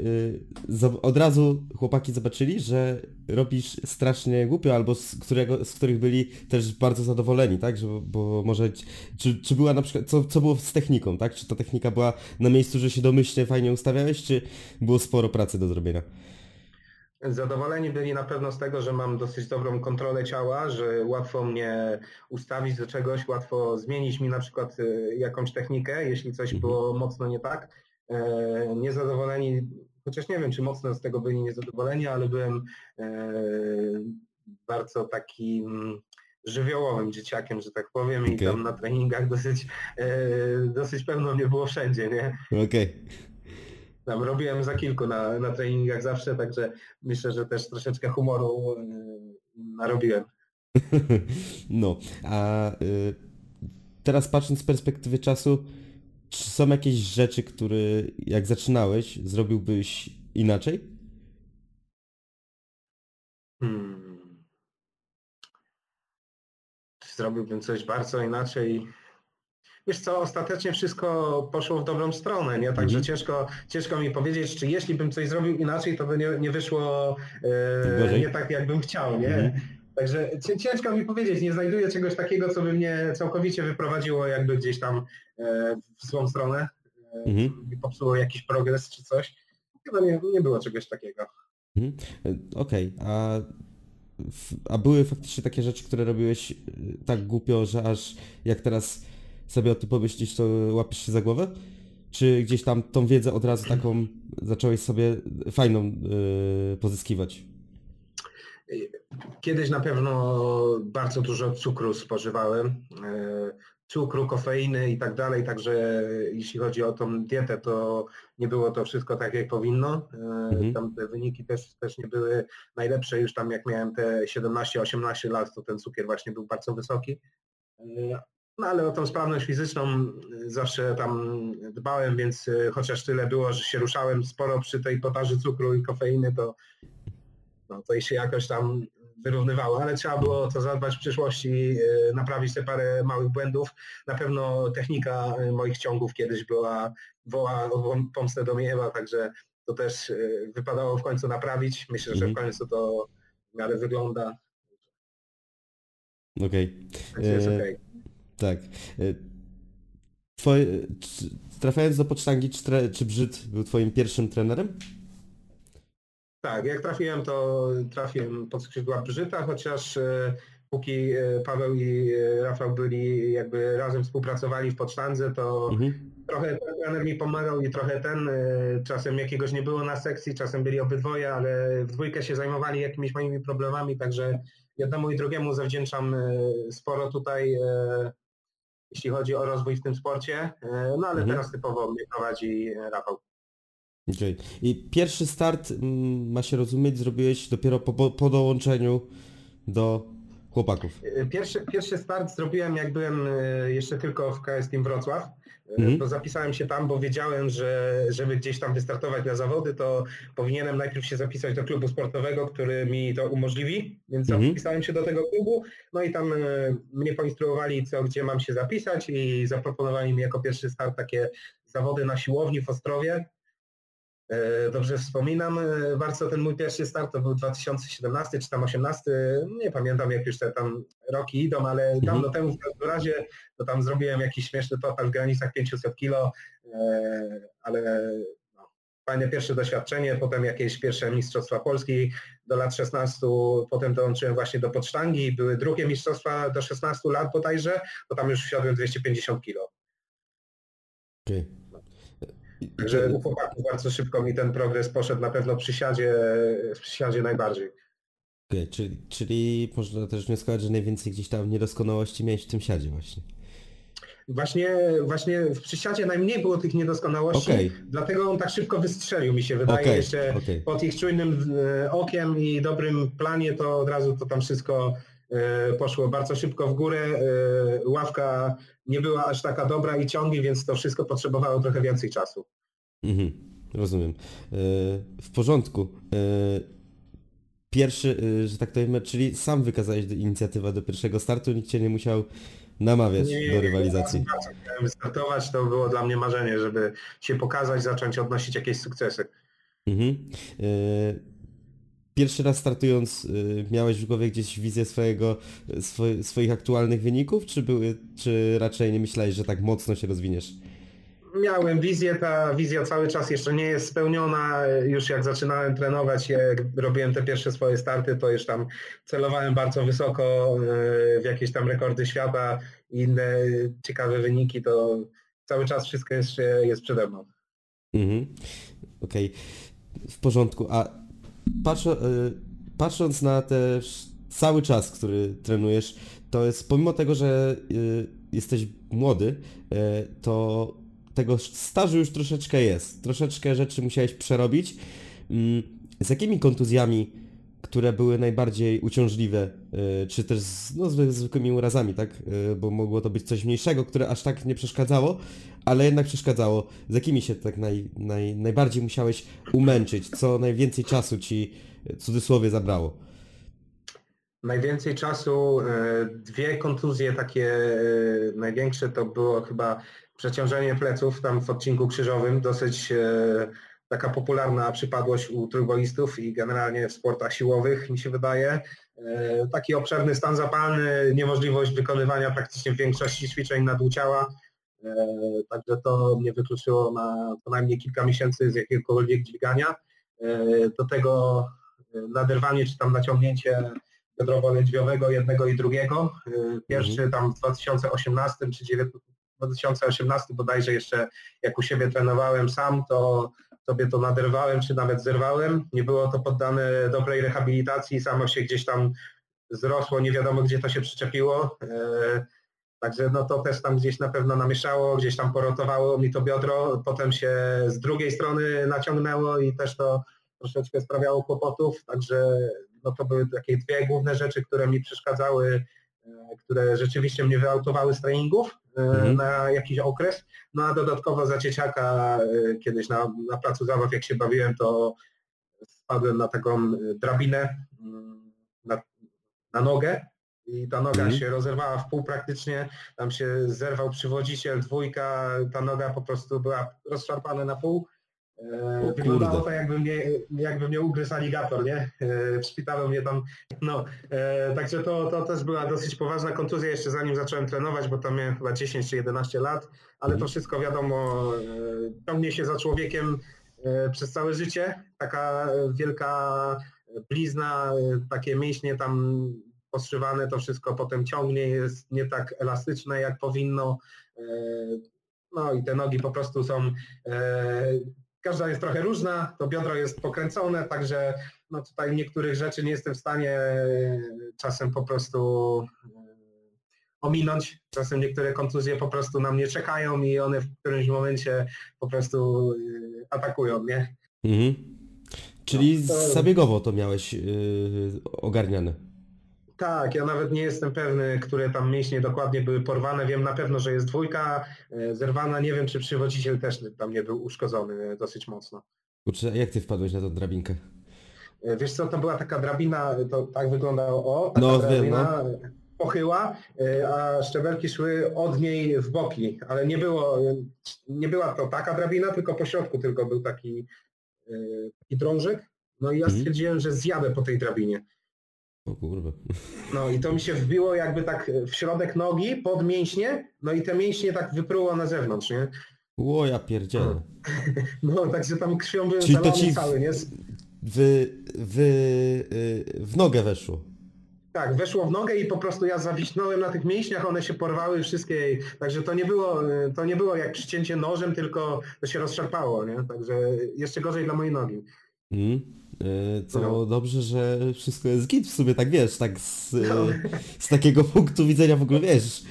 zob- od razu chłopaki zobaczyli, że robisz strasznie głupio, albo z, którego, z których byli też bardzo zadowoleni, tak? Że, bo może... Czy, czy była na przykład... Co, co było z techniką, tak? Czy ta technika była na miejscu, że się domyślnie fajnie ustawiałeś, czy było sporo pracy do zrobienia? Zadowoleni byli na pewno z tego, że mam dosyć dobrą kontrolę ciała, że łatwo mnie ustawić do czegoś, łatwo zmienić mi na przykład y, jakąś technikę, jeśli coś Mhm. było mocno nie tak. E, Niezadowoleni, chociaż nie wiem, czy mocno z tego byli niezadowoleni, ale byłem e, bardzo takim żywiołowym dzieciakiem, że tak powiem, i Okej. tam na treningach dosyć, e, dosyć pewno mnie było wszędzie, nie? Okej. Tam robiłem za kilku na, na treningach zawsze, także myślę, że też troszeczkę humoru narobiłem. No, a y, teraz patrząc z perspektywy czasu, czy są jakieś rzeczy, które jak zaczynałeś, zrobiłbyś inaczej? Hmm. Zrobiłbym coś bardzo inaczej? Wiesz co, ostatecznie wszystko poszło w dobrą stronę, nie? Także Mhm. ciężko, ciężko mi powiedzieć, czy jeśli bym coś zrobił inaczej, to by nie, nie wyszło e, nie tak, jakbym chciał, nie? Mhm. Także cię- ciężko mi powiedzieć, nie znajduję czegoś takiego, co by mnie całkowicie wyprowadziło jakby gdzieś tam e, w złą stronę e, Mhm. i popsuło jakiś progres czy coś. Chyba nie, nie było czegoś takiego. Mhm. Y, Okej, a, w- a były faktycznie takie rzeczy, które robiłeś tak głupio, że aż jak teraz sobie o tym pomyślisz, to łapiesz się za głowę? Czy gdzieś tam tą wiedzę od razu taką zacząłeś sobie fajną y, pozyskiwać? Kiedyś na pewno bardzo dużo cukru spożywałem, e, cukru, kofeiny i tak dalej, także jeśli chodzi o tą dietę, to nie było to wszystko tak jak powinno. E, Mhm. Tam te wyniki też, też nie były najlepsze, już tam jak miałem te 17-18 lat, to ten cukier właśnie był bardzo wysoki. E, No ale o tą sprawność fizyczną zawsze tam dbałem, więc chociaż tyle było, że się ruszałem sporo przy tej podaży cukru i kofeiny, to, no, to się jakoś tam wyrównywało, ale trzeba było to zadbać w przyszłości, e, naprawić te parę małych błędów. Na pewno technika e, moich ciągów kiedyś była, woła pomstę do Miejewa, także to też e, wypadało w końcu naprawić. Myślę, że w Mhm. końcu to w miarę wygląda, Okej. jest E, okej. Tak. E, Twoje, do pocztangi, czy, tre, czy Brzyd był twoim pierwszym trenerem? Tak, jak trafiłem, to trafiłem pod skrzydła Brzyta, chociaż e, póki e, Paweł i e, Rafał byli jakby razem współpracowali w Pocztandze, to Mhm. trochę trener mi pomagał i trochę ten, czasem jakiegoś nie było na sekcji, czasem byli obydwoje, ale w dwójkę się zajmowali jakimiś moimi problemami, także jednemu i drugiemu zawdzięczam sporo tutaj, jeśli chodzi o rozwój w tym sporcie, no ale Mhm. teraz typowo mnie prowadzi Rafał. Okej. I pierwszy start, mm, ma się rozumieć, zrobiłeś dopiero po, po, po dołączeniu do chłopaków. Pierwszy, pierwszy start zrobiłem jak byłem e, jeszcze tylko w KS Team Wrocław. E, Mhm. To zapisałem się tam, bo wiedziałem, że żeby gdzieś tam wystartować na zawody, to powinienem najpierw się zapisać do klubu sportowego, który mi to umożliwi, więc Mhm. zapisałem się do tego klubu, no i tam e, mnie poinstruowali, co gdzie mam się zapisać i zaproponowali mi jako pierwszy start takie zawody na siłowni w Ostrowie. E, Dobrze wspominam e, bardzo ten mój pierwszy start, to był 2017 czy tam 18, nie pamiętam jak już te tam roki idą, ale dawno temu w każdym razie to tam zrobiłem jakiś śmieszny total w granicach 500 kilo, e, ale no, fajne pierwsze doświadczenie, potem jakieś pierwsze Mistrzostwa Polski do lat 16, potem dołączyłem właśnie do podsztangi, były drugie Mistrzostwa do 16 lat bodajże, to tam już wsiadłem 250 kilo. Okej. Także u chłopaków bardzo szybko mi ten progres poszedł na pewno przy siadzie, w przysiadzie najbardziej. Okej, czyli, czyli można też wnioskować, że najwięcej gdzieś tam niedoskonałości miałeś w tym siadzie właśnie. Właśnie, właśnie w przysiadzie najmniej było tych niedoskonałości, Okej. dlatego on tak szybko wystrzelił mi się wydaje. Okej, Jeszcze okej. pod ich czujnym e, okiem i dobrym planie to od razu to tam wszystko poszło bardzo szybko w górę. E, Ławka nie była aż taka dobra i ciągi, więc to wszystko potrzebowało trochę więcej czasu. Mhm, rozumiem. E, w porządku. E, pierwszy, e, że tak to powiem, czyli sam wykazałeś inicjatywę do pierwszego startu, nikt cię nie musiał namawiać do rywalizacji. Bardzo chciałem startować, to było dla mnie marzenie, żeby się pokazać, zacząć odnosić jakieś sukcesy. Mhm. Pierwszy raz startując, e, miałeś w głowie gdzieś wizję swojego, swo, swoich aktualnych wyników, czy, były, czy raczej nie myślałeś, że tak mocno się rozwiniesz? Miałem wizję, ta wizja cały czas jeszcze nie jest spełniona. Już jak zaczynałem trenować, jak robiłem te pierwsze swoje starty, to już tam celowałem bardzo wysoko e, w jakieś tam rekordy świata i inne ciekawe wyniki, to cały czas wszystko jeszcze jest przede mną. Mhm. Okej, w porządku. A patrz, y, patrząc na też cały czas, który trenujesz, to jest pomimo tego, że y, jesteś młody, y, to tego stażu już troszeczkę jest. Troszeczkę rzeczy musiałeś przerobić. Mm, Z jakimi kontuzjami, które były najbardziej uciążliwe, czy też z, no, z zwykłymi urazami, tak? Bo mogło to być coś mniejszego, które aż tak nie przeszkadzało, ale jednak przeszkadzało. Z jakimi się tak naj, naj, najbardziej musiałeś umęczyć? Co najwięcej czasu ci w cudzysłowie zabrało? Najwięcej czasu, e, dwie kontuzje takie e, największe to było chyba przeciążenie pleców tam w odcinku krzyżowym, dosyć e, taka popularna przypadłość u trójboistów i generalnie w sportach siłowych mi się wydaje. Taki obszerny stan zapalny, niemożliwość wykonywania praktycznie większości ćwiczeń na dół ciała, także to mnie wykluczyło na co najmniej kilka miesięcy z jakiegokolwiek dźwigania. E, Do tego e, naderwanie czy tam naciągnięcie biodrowo-lędźwiowego jednego i drugiego. Pierwszy tam w 2018 czy 19 2018 bodajże jeszcze jak u siebie trenowałem sam, to sobie to naderwałem czy nawet zerwałem. Nie było to poddane dobrej rehabilitacji, samo się gdzieś tam zrosło, nie wiadomo gdzie to się przyczepiło. Także no to też tam gdzieś na pewno namieszało, gdzieś tam porotowało mi to biodro, potem się z drugiej strony naciągnęło i też to troszeczkę sprawiało kłopotów, także no to były takie dwie główne rzeczy, które mi przeszkadzały, e, które rzeczywiście mnie wyautowały z treningów e, Mhm. na jakiś okres, no a dodatkowo za dzieciaka e, kiedyś na, na placu zabaw jak się bawiłem, to spadłem na taką drabinę mm, na, na nogę i ta noga Mhm. się rozerwała w pół praktycznie, tam się zerwał przywodziciel, dwójka, ta noga po prostu była rozszarpana na pół. E, Wyglądało to jakby mnie, jakby mnie ugryzł aligator, nie? E, W szpitalu mnie tam, no, e, także to, to też była dosyć poważna kontuzja jeszcze zanim zacząłem trenować, bo tam miałem chyba 10 czy 11 lat, ale to Mhm. wszystko wiadomo, e, ciągnie się za człowiekiem e, przez całe życie, taka wielka blizna, e, takie mięśnie tam postrzywane, to wszystko potem ciągnie, jest nie tak elastyczne jak powinno. E, No i te nogi po prostu są, e, każda jest trochę różna, to biodro jest pokręcone, także no tutaj niektórych rzeczy nie jestem w stanie e, czasem po prostu ominąć. Czasem niektóre kontuzje po prostu na mnie czekają i one w którymś momencie po prostu atakują mnie. Mhm. Czyli No, to- zabiegowo to miałeś yy, ogarniane. Tak, ja nawet nie jestem pewny, które tam mięśnie dokładnie były porwane. Wiem na pewno, że jest dwójka e, zerwana. Nie wiem, czy przywodziciel też tam nie był uszkodzony e, dosyć mocno. Kurczę, jak ty wpadłeś na tą drabinkę? E, Wiesz co, to była taka drabina, to tak wyglądało, o, taka No, wiem, drabina e, pochyła, e, a szczebelki szły od niej w boki, ale nie było, nie była to taka drabina, tylko po środku tylko był taki, taki drążek. No i ja Mhm. stwierdziłem, że zjadę po tej drabinie. O kurwa. No i to mi się wbiło jakby tak w środek nogi, pod mięśnie, no i te mięśnie tak wypruło na zewnątrz, nie? Ło, ja pierdzielę. No, także tam krwią byłem Czyli to ci w- cały, nie? Wy, wy, yy, w nogę weszło. Tak, weszło w nogę i po prostu ja zawisnąłem na tych mięśniach, one się porwały wszystkie, także to nie było, to nie było jak przycięcie nożem, tylko to się rozszarpało, nie? Także jeszcze gorzej dla mojej nogi. Mhm. Yy, to No. dobrze, że wszystko jest git w sumie, tak wiesz, tak z, yy, No. z takiego punktu widzenia w ogóle, wiesz,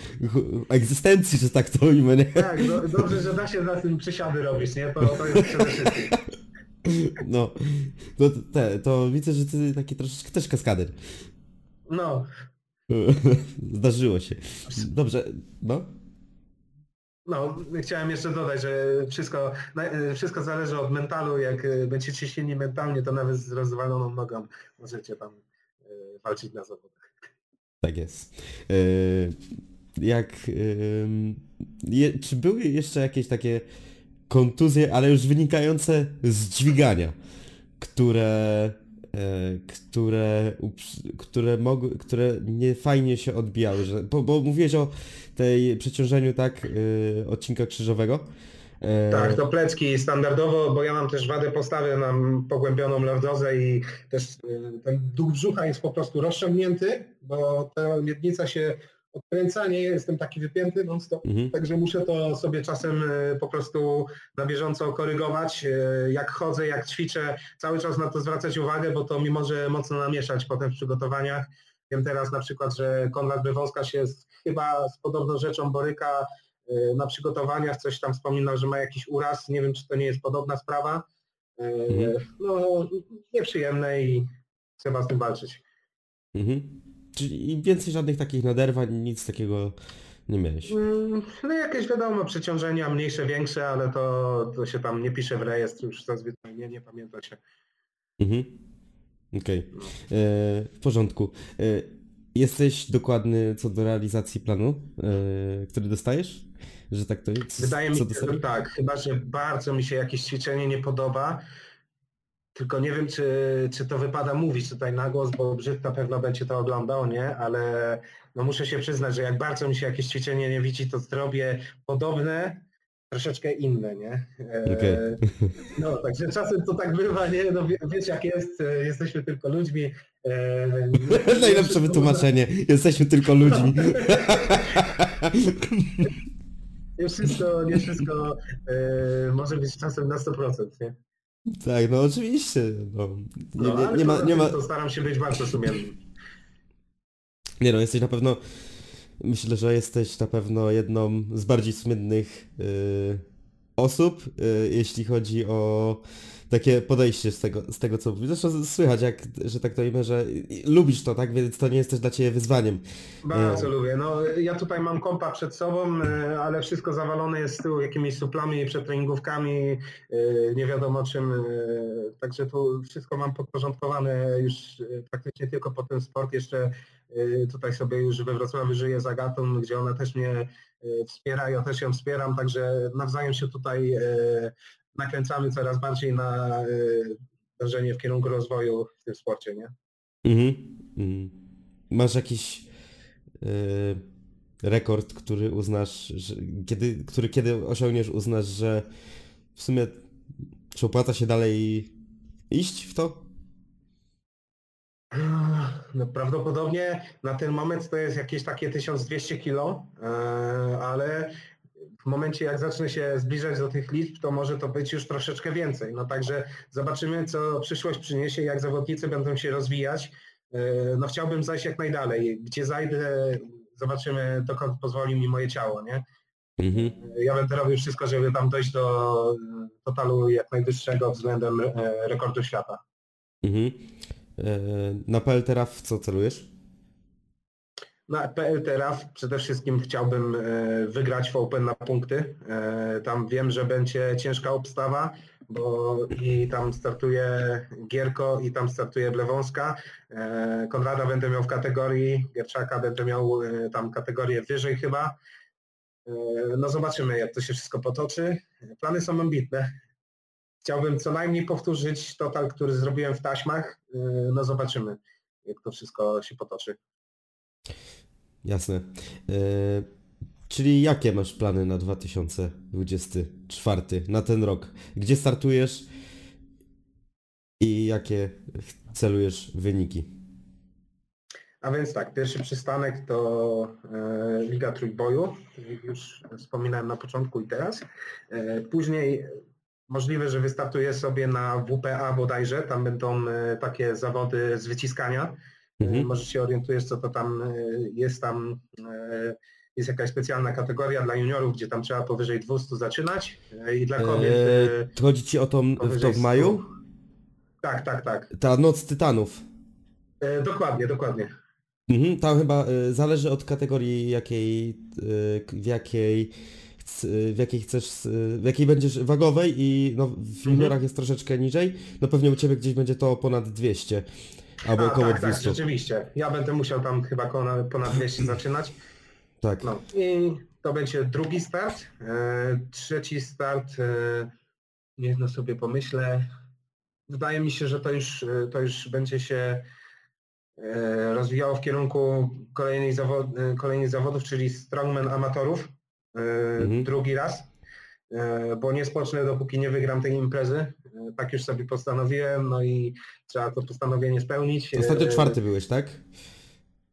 egzystencji, że tak to ujmę, nie? Tak, do, dobrze, że da się na tym przysiady robić, nie? To, to jest przede wszystkim. No, to, te, to widzę, że ty taki troszeczkę też kaskader. No, Zdarzyło się. Dobrze, no. No, chciałem jeszcze dodać, że wszystko, wszystko zależy od mentalu. Jak e, będziecie silni mentalnie, to nawet z rozwaloną nogą możecie tam e, walczyć na zawodach. Tak jest. Yy, Jak, czy były jeszcze jakieś takie kontuzje, ale już wynikające z dźwigania, które, e, które, ups- które, mogły, które nie fajnie się odbijały, że, bo, bo mówiłeś o tej przeciążeniu, tak, yy, odcinka krzyżowego. E, Tak, to plecki standardowo, bo ja mam też wadę postawy, mam pogłębioną lordozę i też e, ten dół brzucha jest po prostu rozciągnięty, bo ta miednica się odkręca, nie jestem taki wypięty non stop. Mhm. Także muszę to sobie czasem e, po prostu na bieżąco korygować. E, Jak chodzę, jak ćwiczę, cały czas na to zwracać uwagę, bo to mi może mocno namieszać potem w przygotowaniach. Wiem teraz na przykład, że Konrad Brywąska się z, chyba z podobną rzeczą boryka e, na przygotowaniach, coś tam wspominał, że ma jakiś uraz. Nie wiem, czy to nie jest podobna sprawa. Mhm. No, nieprzyjemne i trzeba z tym walczyć. Mhm. Czyli więcej żadnych takich naderwań, nic takiego nie miałeś. Mm, No jakieś wiadomo, przeciążenia mniejsze, większe, ale to, to się tam nie pisze w rejestr już zazwyczaj, nie, nie pamięta się. Mhm. Okej. E, W porządku. E, Jesteś dokładny co do realizacji planu, e, który dostajesz? Że tak to jest? Wydaje mi się, że tak, chyba że bardzo mi się jakieś ćwiczenie nie podoba, tylko nie wiem, czy, czy to wypada mówić tutaj na głos, bo Brzyd na pewno będzie to oglądał, nie? Ale no muszę się przyznać, że jak bardzo mi się jakieś ćwiczenie nie widzi, to zrobię podobne, troszeczkę inne, nie? E, Okej. No, także czasem to tak bywa, nie? No wie, wiesz jak jest, e, jesteśmy tylko ludźmi. E, Najlepsze wytłumaczenie. Jesteśmy tylko ludźmi. Nie wszystko, nie wszystko może być czasem na 100%, nie? Tak, no oczywiście. No. Nie, No, nie, ale nie, ma, poza nie, tym ma, To staram się być bardzo sumienny. Nie no, jesteś na pewno, myślę, że jesteś na pewno jedną z bardziej słynnych y, osób, y, jeśli chodzi o takie podejście z tego, z tego co mówisz. Zresztą słychać, jak, że tak to imię, że lubisz to, tak? Więc to nie jest też dla Ciebie wyzwaniem. Bardzo lubię. No, ja tutaj mam kompa przed sobą, e, ale wszystko zawalone jest z tyłu jakimiś suplami, przetreningówkami, e, nie wiadomo czym. Także tu wszystko mam podporządkowane już praktycznie tylko po ten sport. Jeszcze tutaj sobie już we Wrocławiu żyję z Agatą, gdzie ona też mnie wspiera, ja też ją wspieram, także nawzajem się tutaj e, nakręcamy coraz bardziej na dążenie w kierunku rozwoju w tym sporcie, nie? Mhm. Mhm. Masz jakiś y, rekord, który uznasz, że, kiedy, który kiedy osiągniesz, uznasz, że w sumie czy opłaca się dalej iść w to? No prawdopodobnie na ten moment to jest jakieś takie 1200 kilo, e, ale w momencie jak zacznę się zbliżać do tych liczb, to może to być już troszeczkę więcej. No także zobaczymy, co przyszłość przyniesie, jak zawodnicy będą się rozwijać. E, No chciałbym zajść jak najdalej. Gdzie zajdę, zobaczymy, dokąd pozwoli mi moje ciało, nie? Mhm. Ja będę robił wszystko, żeby tam dojść do e, totalu jak najwyższego względem rekordu świata. Mhm. E, na PL teraz w co celujesz? Na PL teraz przede wszystkim chciałbym e, wygrać w Open na punkty. E, Tam wiem, że będzie ciężka obstawa, bo i tam startuje Gierko i tam startuje Blewąska. Konrada będę miał w kategorii, Gierczaka będę miał tam kategorię wyżej chyba. No zobaczymy jak to się wszystko potoczy. Plany są ambitne. Chciałbym co najmniej powtórzyć total, który zrobiłem w taśmach. E, No zobaczymy jak to wszystko się potoczy. Jasne. E, czyli jakie masz plany na 2024, na ten rok? Gdzie startujesz i jakie celujesz wyniki? A więc tak, pierwszy przystanek to e, Liga Trójboju, już wspominałem na początku i teraz. Później możliwe, że wystartuję sobie na WPA bodajże, tam będą e, takie zawody z wyciskania. E, Mhm. może się orientujesz, co to tam e, jest tam. Jest jakaś specjalna kategoria dla juniorów, gdzie tam trzeba powyżej 200 zaczynać i dla kobiet e, E, chodzi ci o to, w to w maju? 100. Tak, tak, tak. Ta Noc Tytanów. E, dokładnie, dokładnie. Mhm, tam chyba zależy od kategorii jakiej, w jakiej w jakiej chcesz, w jakiej będziesz wagowej i no, w juniorach jest troszeczkę niżej, no pewnie u Ciebie gdzieś będzie to ponad 200 albo A, około tak, tak, 200. rzeczywiście. Ja będę musiał tam chyba ponad, ponad 200 zaczynać. Tak. No i to będzie drugi start. E, trzeci start, e, niech no sobie pomyślę. Wydaje mi się, że to już, e, to już będzie się rozwijało w kierunku kolejnej, zawod, kolejnych zawodów, czyli strongman amatorów. E, Mhm. Drugi raz. E, Bo nie spocznę, dopóki nie wygram tej imprezy. E, Tak już sobie postanowiłem, no i trzeba to postanowienie spełnić. Ostatnio E, czwarty byłeś, tak?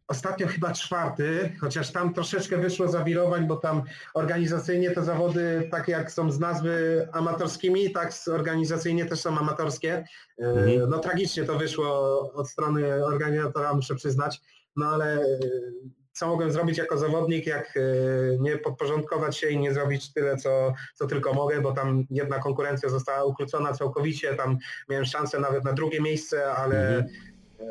Ostatnio chyba czwarty, chociaż tam troszeczkę wyszło zawirowań, bo tam organizacyjnie te zawody, tak jak są z nazwy amatorskimi, tak organizacyjnie też są amatorskie. E, Mhm. No tragicznie to wyszło od strony organizatora, muszę przyznać, no ale e, co mogłem zrobić jako zawodnik, jak e, nie podporządkować się i nie zrobić tyle, co, co tylko mogę, bo tam jedna konkurencja została ukrócona całkowicie, tam miałem szansę nawet na drugie miejsce, ale Mhm. e,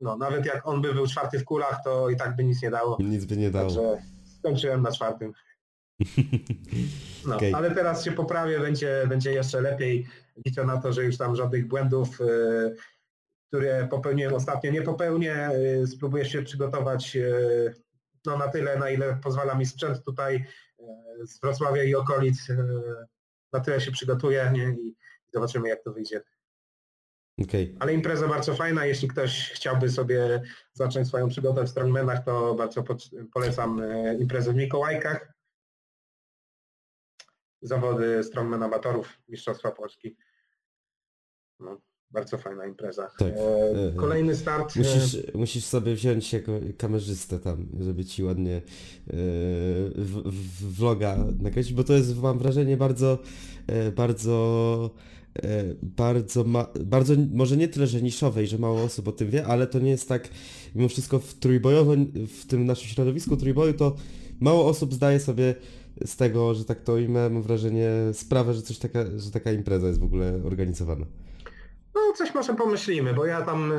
no, nawet jak on by był czwarty w kulach, to i tak by nic nie dało. Nic by nie dało. Także skończyłem na czwartym. No, Okej. ale teraz się poprawię, będzie, będzie jeszcze lepiej. Liczę na to, że już tam żadnych błędów, e, które popełniłem ostatnio, nie popełnię. E, Spróbuję się przygotować e, no, na tyle, na ile pozwala mi sprzęt tutaj e, z Wrocławia i okolic. Na tyle się przygotuję nie? i zobaczymy, jak to wyjdzie. Okej. Ale impreza bardzo fajna, jeśli ktoś chciałby sobie zacząć swoją przygodę w strongmanach, to bardzo po- polecam imprezę w Mikołajkach. Zawody strongman amatorów, Mistrzostwa Polski. No. Bardzo fajna impreza. Tak. E, Kolejny start. e, Musisz, musisz sobie wziąć jako kamerzystę tam, żeby ci ładnie e, w, w, vloga nakręcić, bo to jest, mam wrażenie, bardzo, e, bardzo, e, bardzo, ma, bardzo, może nie tyle, że niszowe i że mało osób o tym wie, ale to nie jest tak, mimo wszystko w trójbojowo, w tym naszym środowisku trójboju, to mało osób zdaje sobie z tego, że tak to ujmę, mam wrażenie, sprawę, że coś taka, że taka impreza jest w ogóle organizowana. No coś może pomyślimy, bo ja tam e,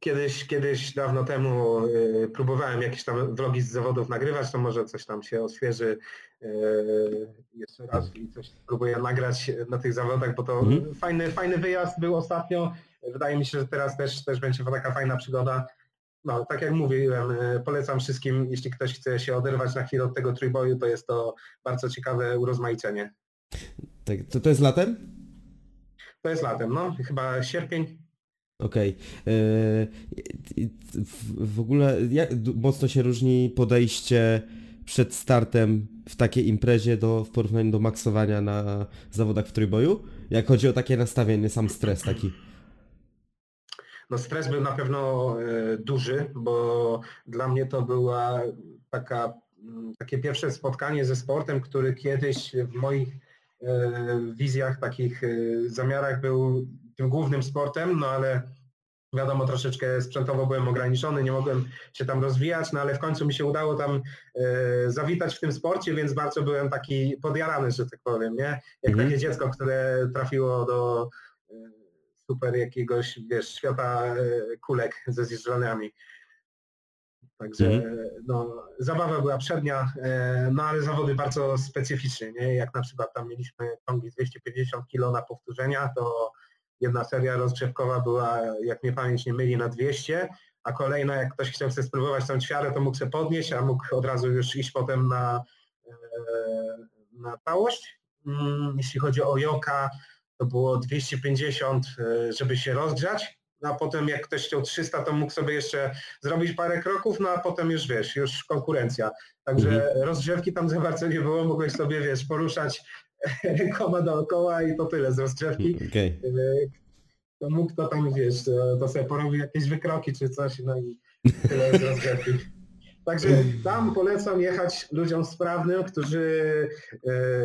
kiedyś, kiedyś dawno temu e, próbowałem jakieś tam vlogi z zawodów nagrywać, to może coś tam się odświeży e, jeszcze raz i coś spróbuję nagrać na tych zawodach, bo to Mhm. fajny, fajny wyjazd był ostatnio. Wydaje mi się, że teraz też, też będzie taka fajna przygoda. No, tak jak mówiłem, polecam wszystkim, jeśli ktoś chce się oderwać na chwilę od tego trójboju, to jest to bardzo ciekawe urozmaicenie. Tak, to, to jest latem? To jest latem, no, chyba sierpień, Okej. Yy, i- W, ogóle jak mocno się różni podejście przed startem w takiej imprezie do, w porównaniu do maksowania na zawodach w trójboju? Jak chodzi o takie nastawienie, sam stres taki. No stres był na pewno e, duży, bo dla mnie to była taka, takie pierwsze spotkanie ze sportem, który kiedyś w moich e, wizjach, takich e, zamiarach był tym głównym sportem, no ale wiadomo, troszeczkę sprzętowo byłem ograniczony, nie mogłem się tam rozwijać, no ale w końcu mi się udało tam e, zawitać w tym sporcie, więc bardzo byłem taki podjarany, że tak powiem, nie? Jak Mhm. takie dziecko, które trafiło do e, super jakiegoś, wiesz, świata e, kulek ze zjeżdżalniami. Także Mhm. no, zabawa była przednia, e, no ale zawody bardzo specyficzne, nie? Jak na przykład tam mieliśmy ciągi z 250 kg na powtórzenia, to jedna seria rozgrzewkowa była, jak mnie pamięć nie myli, na 200, a kolejna, jak ktoś chciał sobie spróbować tą ćwiarę, to mógł sobie podnieść, a mógł od razu już iść potem na, e, na całość. Mm, Jeśli chodzi o joka, to było 250, e, żeby się rozgrzać, a potem jak ktoś chciał 300, to mógł sobie jeszcze zrobić parę kroków, no a potem już wiesz, już konkurencja. Także rozgrzewki tam za bardzo nie było, mogłeś sobie wiesz, poruszać rękoma dookoła i to tyle z rozgrzewki. Okej. Yy, To mógł to tam wiesz, to- to sobie porobił jakieś wykroki czy coś, no i tyle z rozgrzewki. Także tam polecam jechać ludziom sprawnym, którzy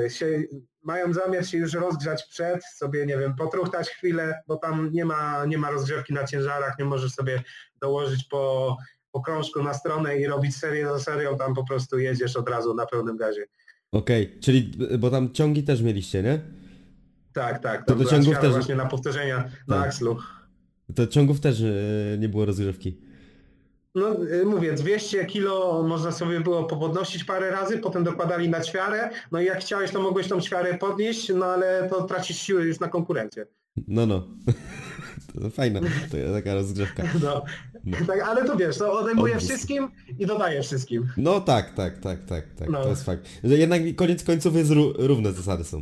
e, się, mają zamiar się już rozgrzać przed, sobie, nie wiem, potruchtać chwilę, bo tam nie ma, nie ma rozgrzewki na ciężarach, nie możesz sobie dołożyć po, po krążku na stronę i robić serię za serią, tam po prostu jedziesz od razu na pełnym gazie. Okej, czyli, bo tam ciągi też mieliście, nie? Tak, tak. To do ciągów też- właśnie na powtórzenia na Tak. akslu. To ciągów też e, nie było rozgrzewki. No y, mówię, 200 kilo można sobie było popodnosić parę razy, potem dokładali na ćwiarę, no i jak chciałeś, to mogłeś tą ćwiarę podnieść, no ale to tracisz siły już na konkurencję. No, no. To fajna to jest taka rozgrzewka. No, No. tak, ale to wiesz, to odejmuje wszystkim i dodaje wszystkim. No tak, tak, tak, tak, tak. No. To jest fakt. Że jednak koniec końców jest ró- równe zasady są.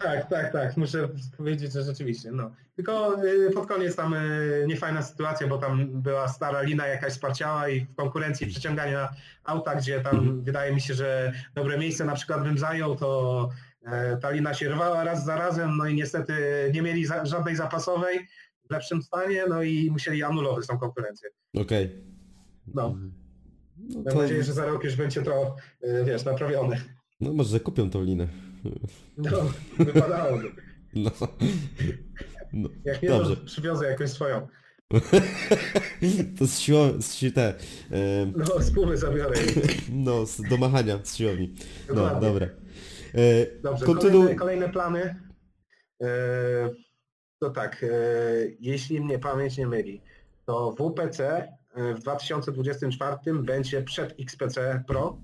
Tak, tak, tak, muszę powiedzieć, że rzeczywiście, no. Tylko y, pod koniec tam y, niefajna sytuacja, bo tam była stara lina jakaś sparciała i w konkurencji przeciągania auta, gdzie tam Mhm. wydaje mi się, że dobre miejsce na przykład bym zajął, to e, ta lina się rwała raz za razem, no i niestety nie mieli żadnej zapasowej w lepszym stanie, no i musieli anulować tą konkurencję. Okej. No, No, mam to, nadzieję, że za rok już będzie to, y, wiesz, naprawione. no może kupią tą linę. No, wypadałoby. No. no. Jak nie, Dobrze. to przywiozę jakąś swoją. To z siłą, z te, em, No, spóły zabiorę. no, z, do machania z siłowni. No, Dokładnie. dobra. E, Dobrze, kontynuuj. kolejne, kolejne plany. E, to tak, e, jeśli mnie pamięć nie myli, to WPC e, w 2024 będzie przed XPC Pro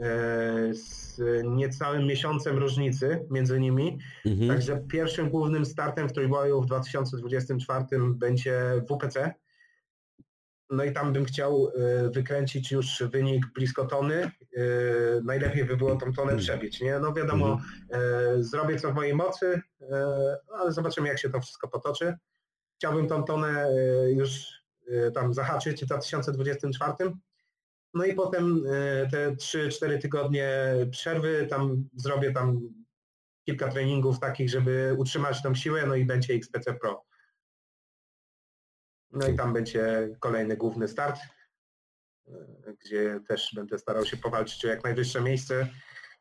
e, z niecałym miesiącem różnicy między nimi. Mhm. Także pierwszym głównym startem w trójboju w 2024 będzie WPC. No i tam bym chciał e, wykręcić już wynik blisko tony. E, Najlepiej by było tą tonę przebić, nie? No wiadomo, e, zrobię co w mojej mocy, ale zobaczymy jak się to wszystko potoczy. Chciałbym tą tonę już tam zahaczyć w 2024. No i potem e, te 3-4 tygodnie przerwy, tam zrobię tam kilka treningów takich, żeby utrzymać tą siłę, no i będzie XPC Pro. No i tam będzie kolejny główny start, e, gdzie też będę starał się powalczyć o jak najwyższe miejsce.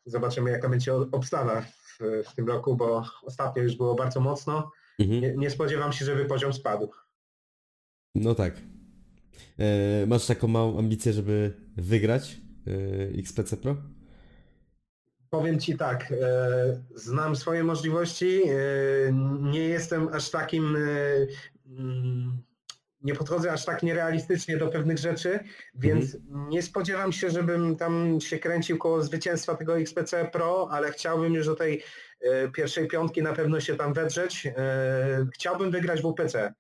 Zobaczymy jaka będzie obstawa w, w tym roku, bo ostatnio już było bardzo mocno. Mhm. Nie, nie spodziewam się, żeby poziom spadł. No tak. E, masz taką małą ambicję, żeby wygrać e, XPC Pro? Powiem Ci tak, e, znam swoje możliwości, nie jestem aż takim, mm, nie podchodzę aż tak nierealistycznie do pewnych rzeczy, więc nie spodziewam się, żebym tam się kręcił koło zwycięstwa tego XPC Pro, ale chciałbym już do tej pierwszej piątki na pewno się tam wedrzeć. Chciałbym wygrać WPC.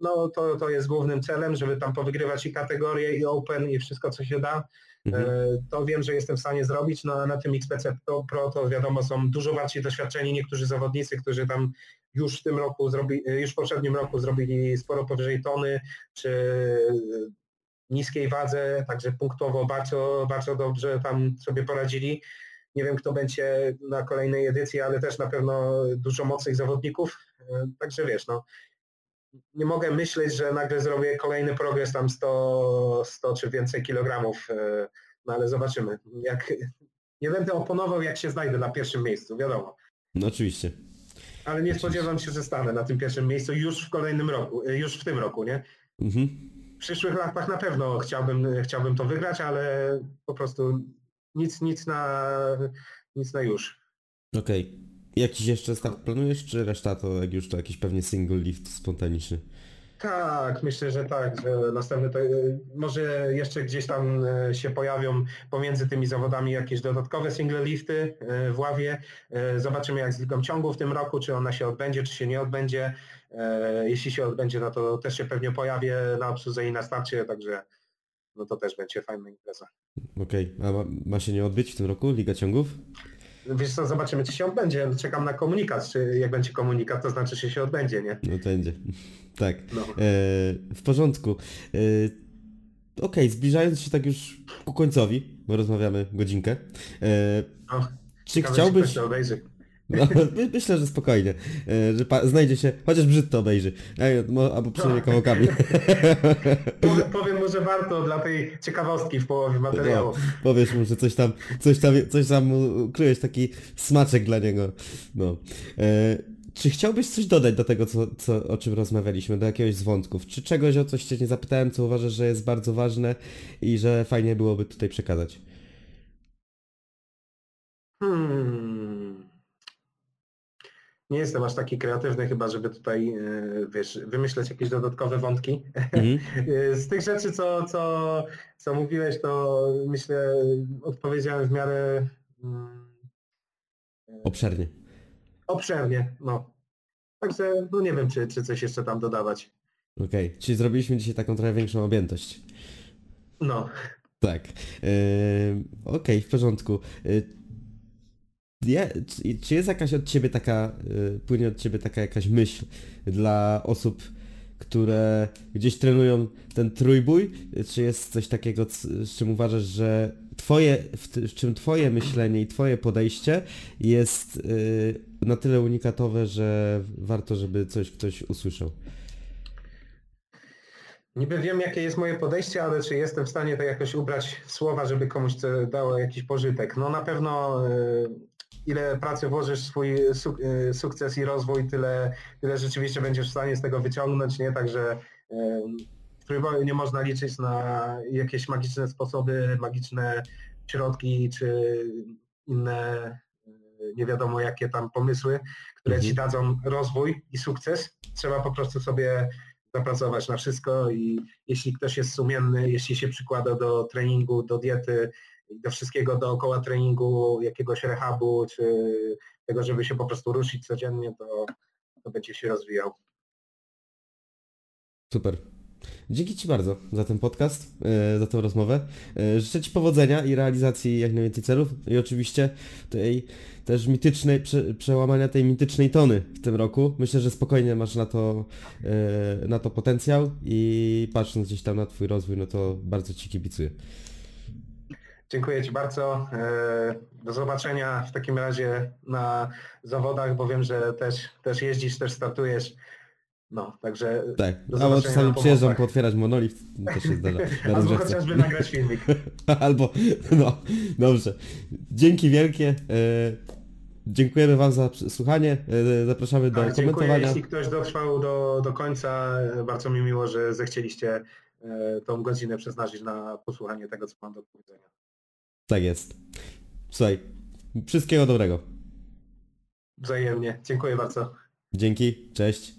No to, to jest głównym celem, żeby tam powygrywać i kategorie, i Open, i wszystko co się da. Mhm. E, to wiem, że jestem w stanie zrobić. No, a na tym XPC Pro, Pro to wiadomo są dużo bardziej doświadczeni niektórzy zawodnicy, którzy tam już w tym roku, zrobi, już w poprzednim roku zrobili sporo powyżej tony, czy niskiej wadze, także punktowo bardzo, bardzo dobrze tam sobie poradzili. Nie wiem, kto będzie na kolejnej edycji, ale też na pewno dużo mocnych zawodników. E, Także wiesz, no, nie mogę myśleć, że nagle zrobię kolejny progres tam 100, 100 czy więcej kilogramów, e, no ale zobaczymy. Jak, nie będę oponował, jak się znajdę na pierwszym miejscu, wiadomo. No oczywiście. Ale nie spodziewam się, że stanę na tym pierwszym miejscu już w kolejnym roku, e, już w tym roku, nie? Mhm. W przyszłych latach na pewno chciałbym, chciałbym to wygrać, ale po prostu nic, nic na, nic na już. Okej. Jakiś jeszcze start planujesz, czy reszta to jak już to jakiś pewnie single lift spontaniczny? Tak, myślę, że tak, że następny to y, może jeszcze gdzieś tam y, się pojawią pomiędzy tymi zawodami jakieś dodatkowe single lifty y, w ławie. Zobaczymy jak z ligą ciągu w tym roku, czy ona się odbędzie, czy się nie odbędzie. Jeśli się odbędzie, no to też się pewnie pojawię na obsłudze i na starcie, także no to też będzie fajna impreza. Okej. A ma, ma się nie odbyć w tym roku Liga Ciągów? Wiesz co, zobaczymy czy się odbędzie. Czekam na komunikat, czy jak będzie komunikat, to znaczy, że się odbędzie, nie? No będzie. tak. No. E, w porządku. E, Okej, zbliżając się tak już ku końcowi, bo rozmawiamy godzinkę. E, No, czy ciekawe, chciałbyś... No, my- myślę, że spokojnie, e, że znajdzie się, chociaż Brzyd to obejrzy, e, albo przejdzie kawałkami. Powiem, powiem mu, że warto dla tej ciekawostki w połowie materiału. No, powiesz mu, że coś tam, coś tam, coś tam ukryłeś, taki smaczek dla niego. No. E, czy chciałbyś coś dodać do tego, co, co, o czym rozmawialiśmy, do jakiegoś z wątków? Czy czegoś, o coś Cię nie zapytałem, co uważasz, że jest bardzo ważne i że fajnie byłoby tutaj przekazać? Hmm. Nie jestem aż taki kreatywny chyba, żeby tutaj, e, wiesz, wymyśleć jakieś dodatkowe wątki. Mhm. E, Z tych rzeczy, co, co, co mówiłeś, to myślę, odpowiedziałem w miarę mm, Obszernie. obszernie, no. Także, no nie wiem, czy, czy coś jeszcze tam dodawać. Okej, czyli zrobiliśmy dzisiaj taką trochę większą objętość. No. Tak. Yy, Okej, w porządku. Yy, czy, jest jakaś od ciebie taka, yy, płynie od ciebie taka jakaś myśl dla osób, które gdzieś trenują ten trójbój? Czy jest coś takiego, z czym uważasz, że twoje, w, czym twoje myślenie i twoje podejście jest yy, na tyle unikatowe, że warto, żeby coś ktoś usłyszał? Niby wiem, jakie jest moje podejście, ale czy jestem w stanie to jakoś ubrać w słowa, żeby komuś to dało jakiś pożytek? No na pewno y, ile pracy włożysz w swój suk- y, sukces i rozwój, tyle, tyle rzeczywiście będziesz w stanie z tego wyciągnąć, nie? Także w trójboju nie można liczyć na jakieś magiczne sposoby, magiczne środki, czy inne y, nie wiadomo jakie tam pomysły, które Mhm. ci dadzą rozwój i sukces. Trzeba po prostu sobie zapracować na wszystko i jeśli ktoś jest sumienny, jeśli się przykłada do treningu, do diety, i do wszystkiego dookoła treningu, jakiegoś rehabu, czy tego, żeby się po prostu ruszyć codziennie, to, to będzie się rozwijał. Super. Dzięki Ci bardzo za ten podcast, e, za tę rozmowę. E, Życzę Ci powodzenia i realizacji jak najwięcej celów i oczywiście tej też mitycznej, prze, przełamania tej mitycznej tony w tym roku. Myślę, że spokojnie masz na to, e, na to potencjał i patrząc gdzieś tam na Twój rozwój, no to bardzo Ci kibicuję. Dziękuję Ci bardzo. E, Do zobaczenia w takim razie na zawodach, bo wiem, że też, też jeździsz, też startujesz. No, także Tak, Do albo czasami przyjeżdżam pootwierać monolit, to się zdarza albo chociażby nagrać filmik. Albo, no, dobrze. Dzięki wielkie. E, dziękujemy Wam za słuchanie. E, zapraszamy do Tak, dziękuję, komentowania. jeśli ktoś dotrwał do, do końca. Bardzo mi miło, że zechcieliście tą godzinę przeznaczyć na posłuchanie tego, co mam do powiedzenia. Tak jest. Słuchaj, wszystkiego dobrego. Wzajemnie. Dziękuję bardzo. Dzięki, cześć.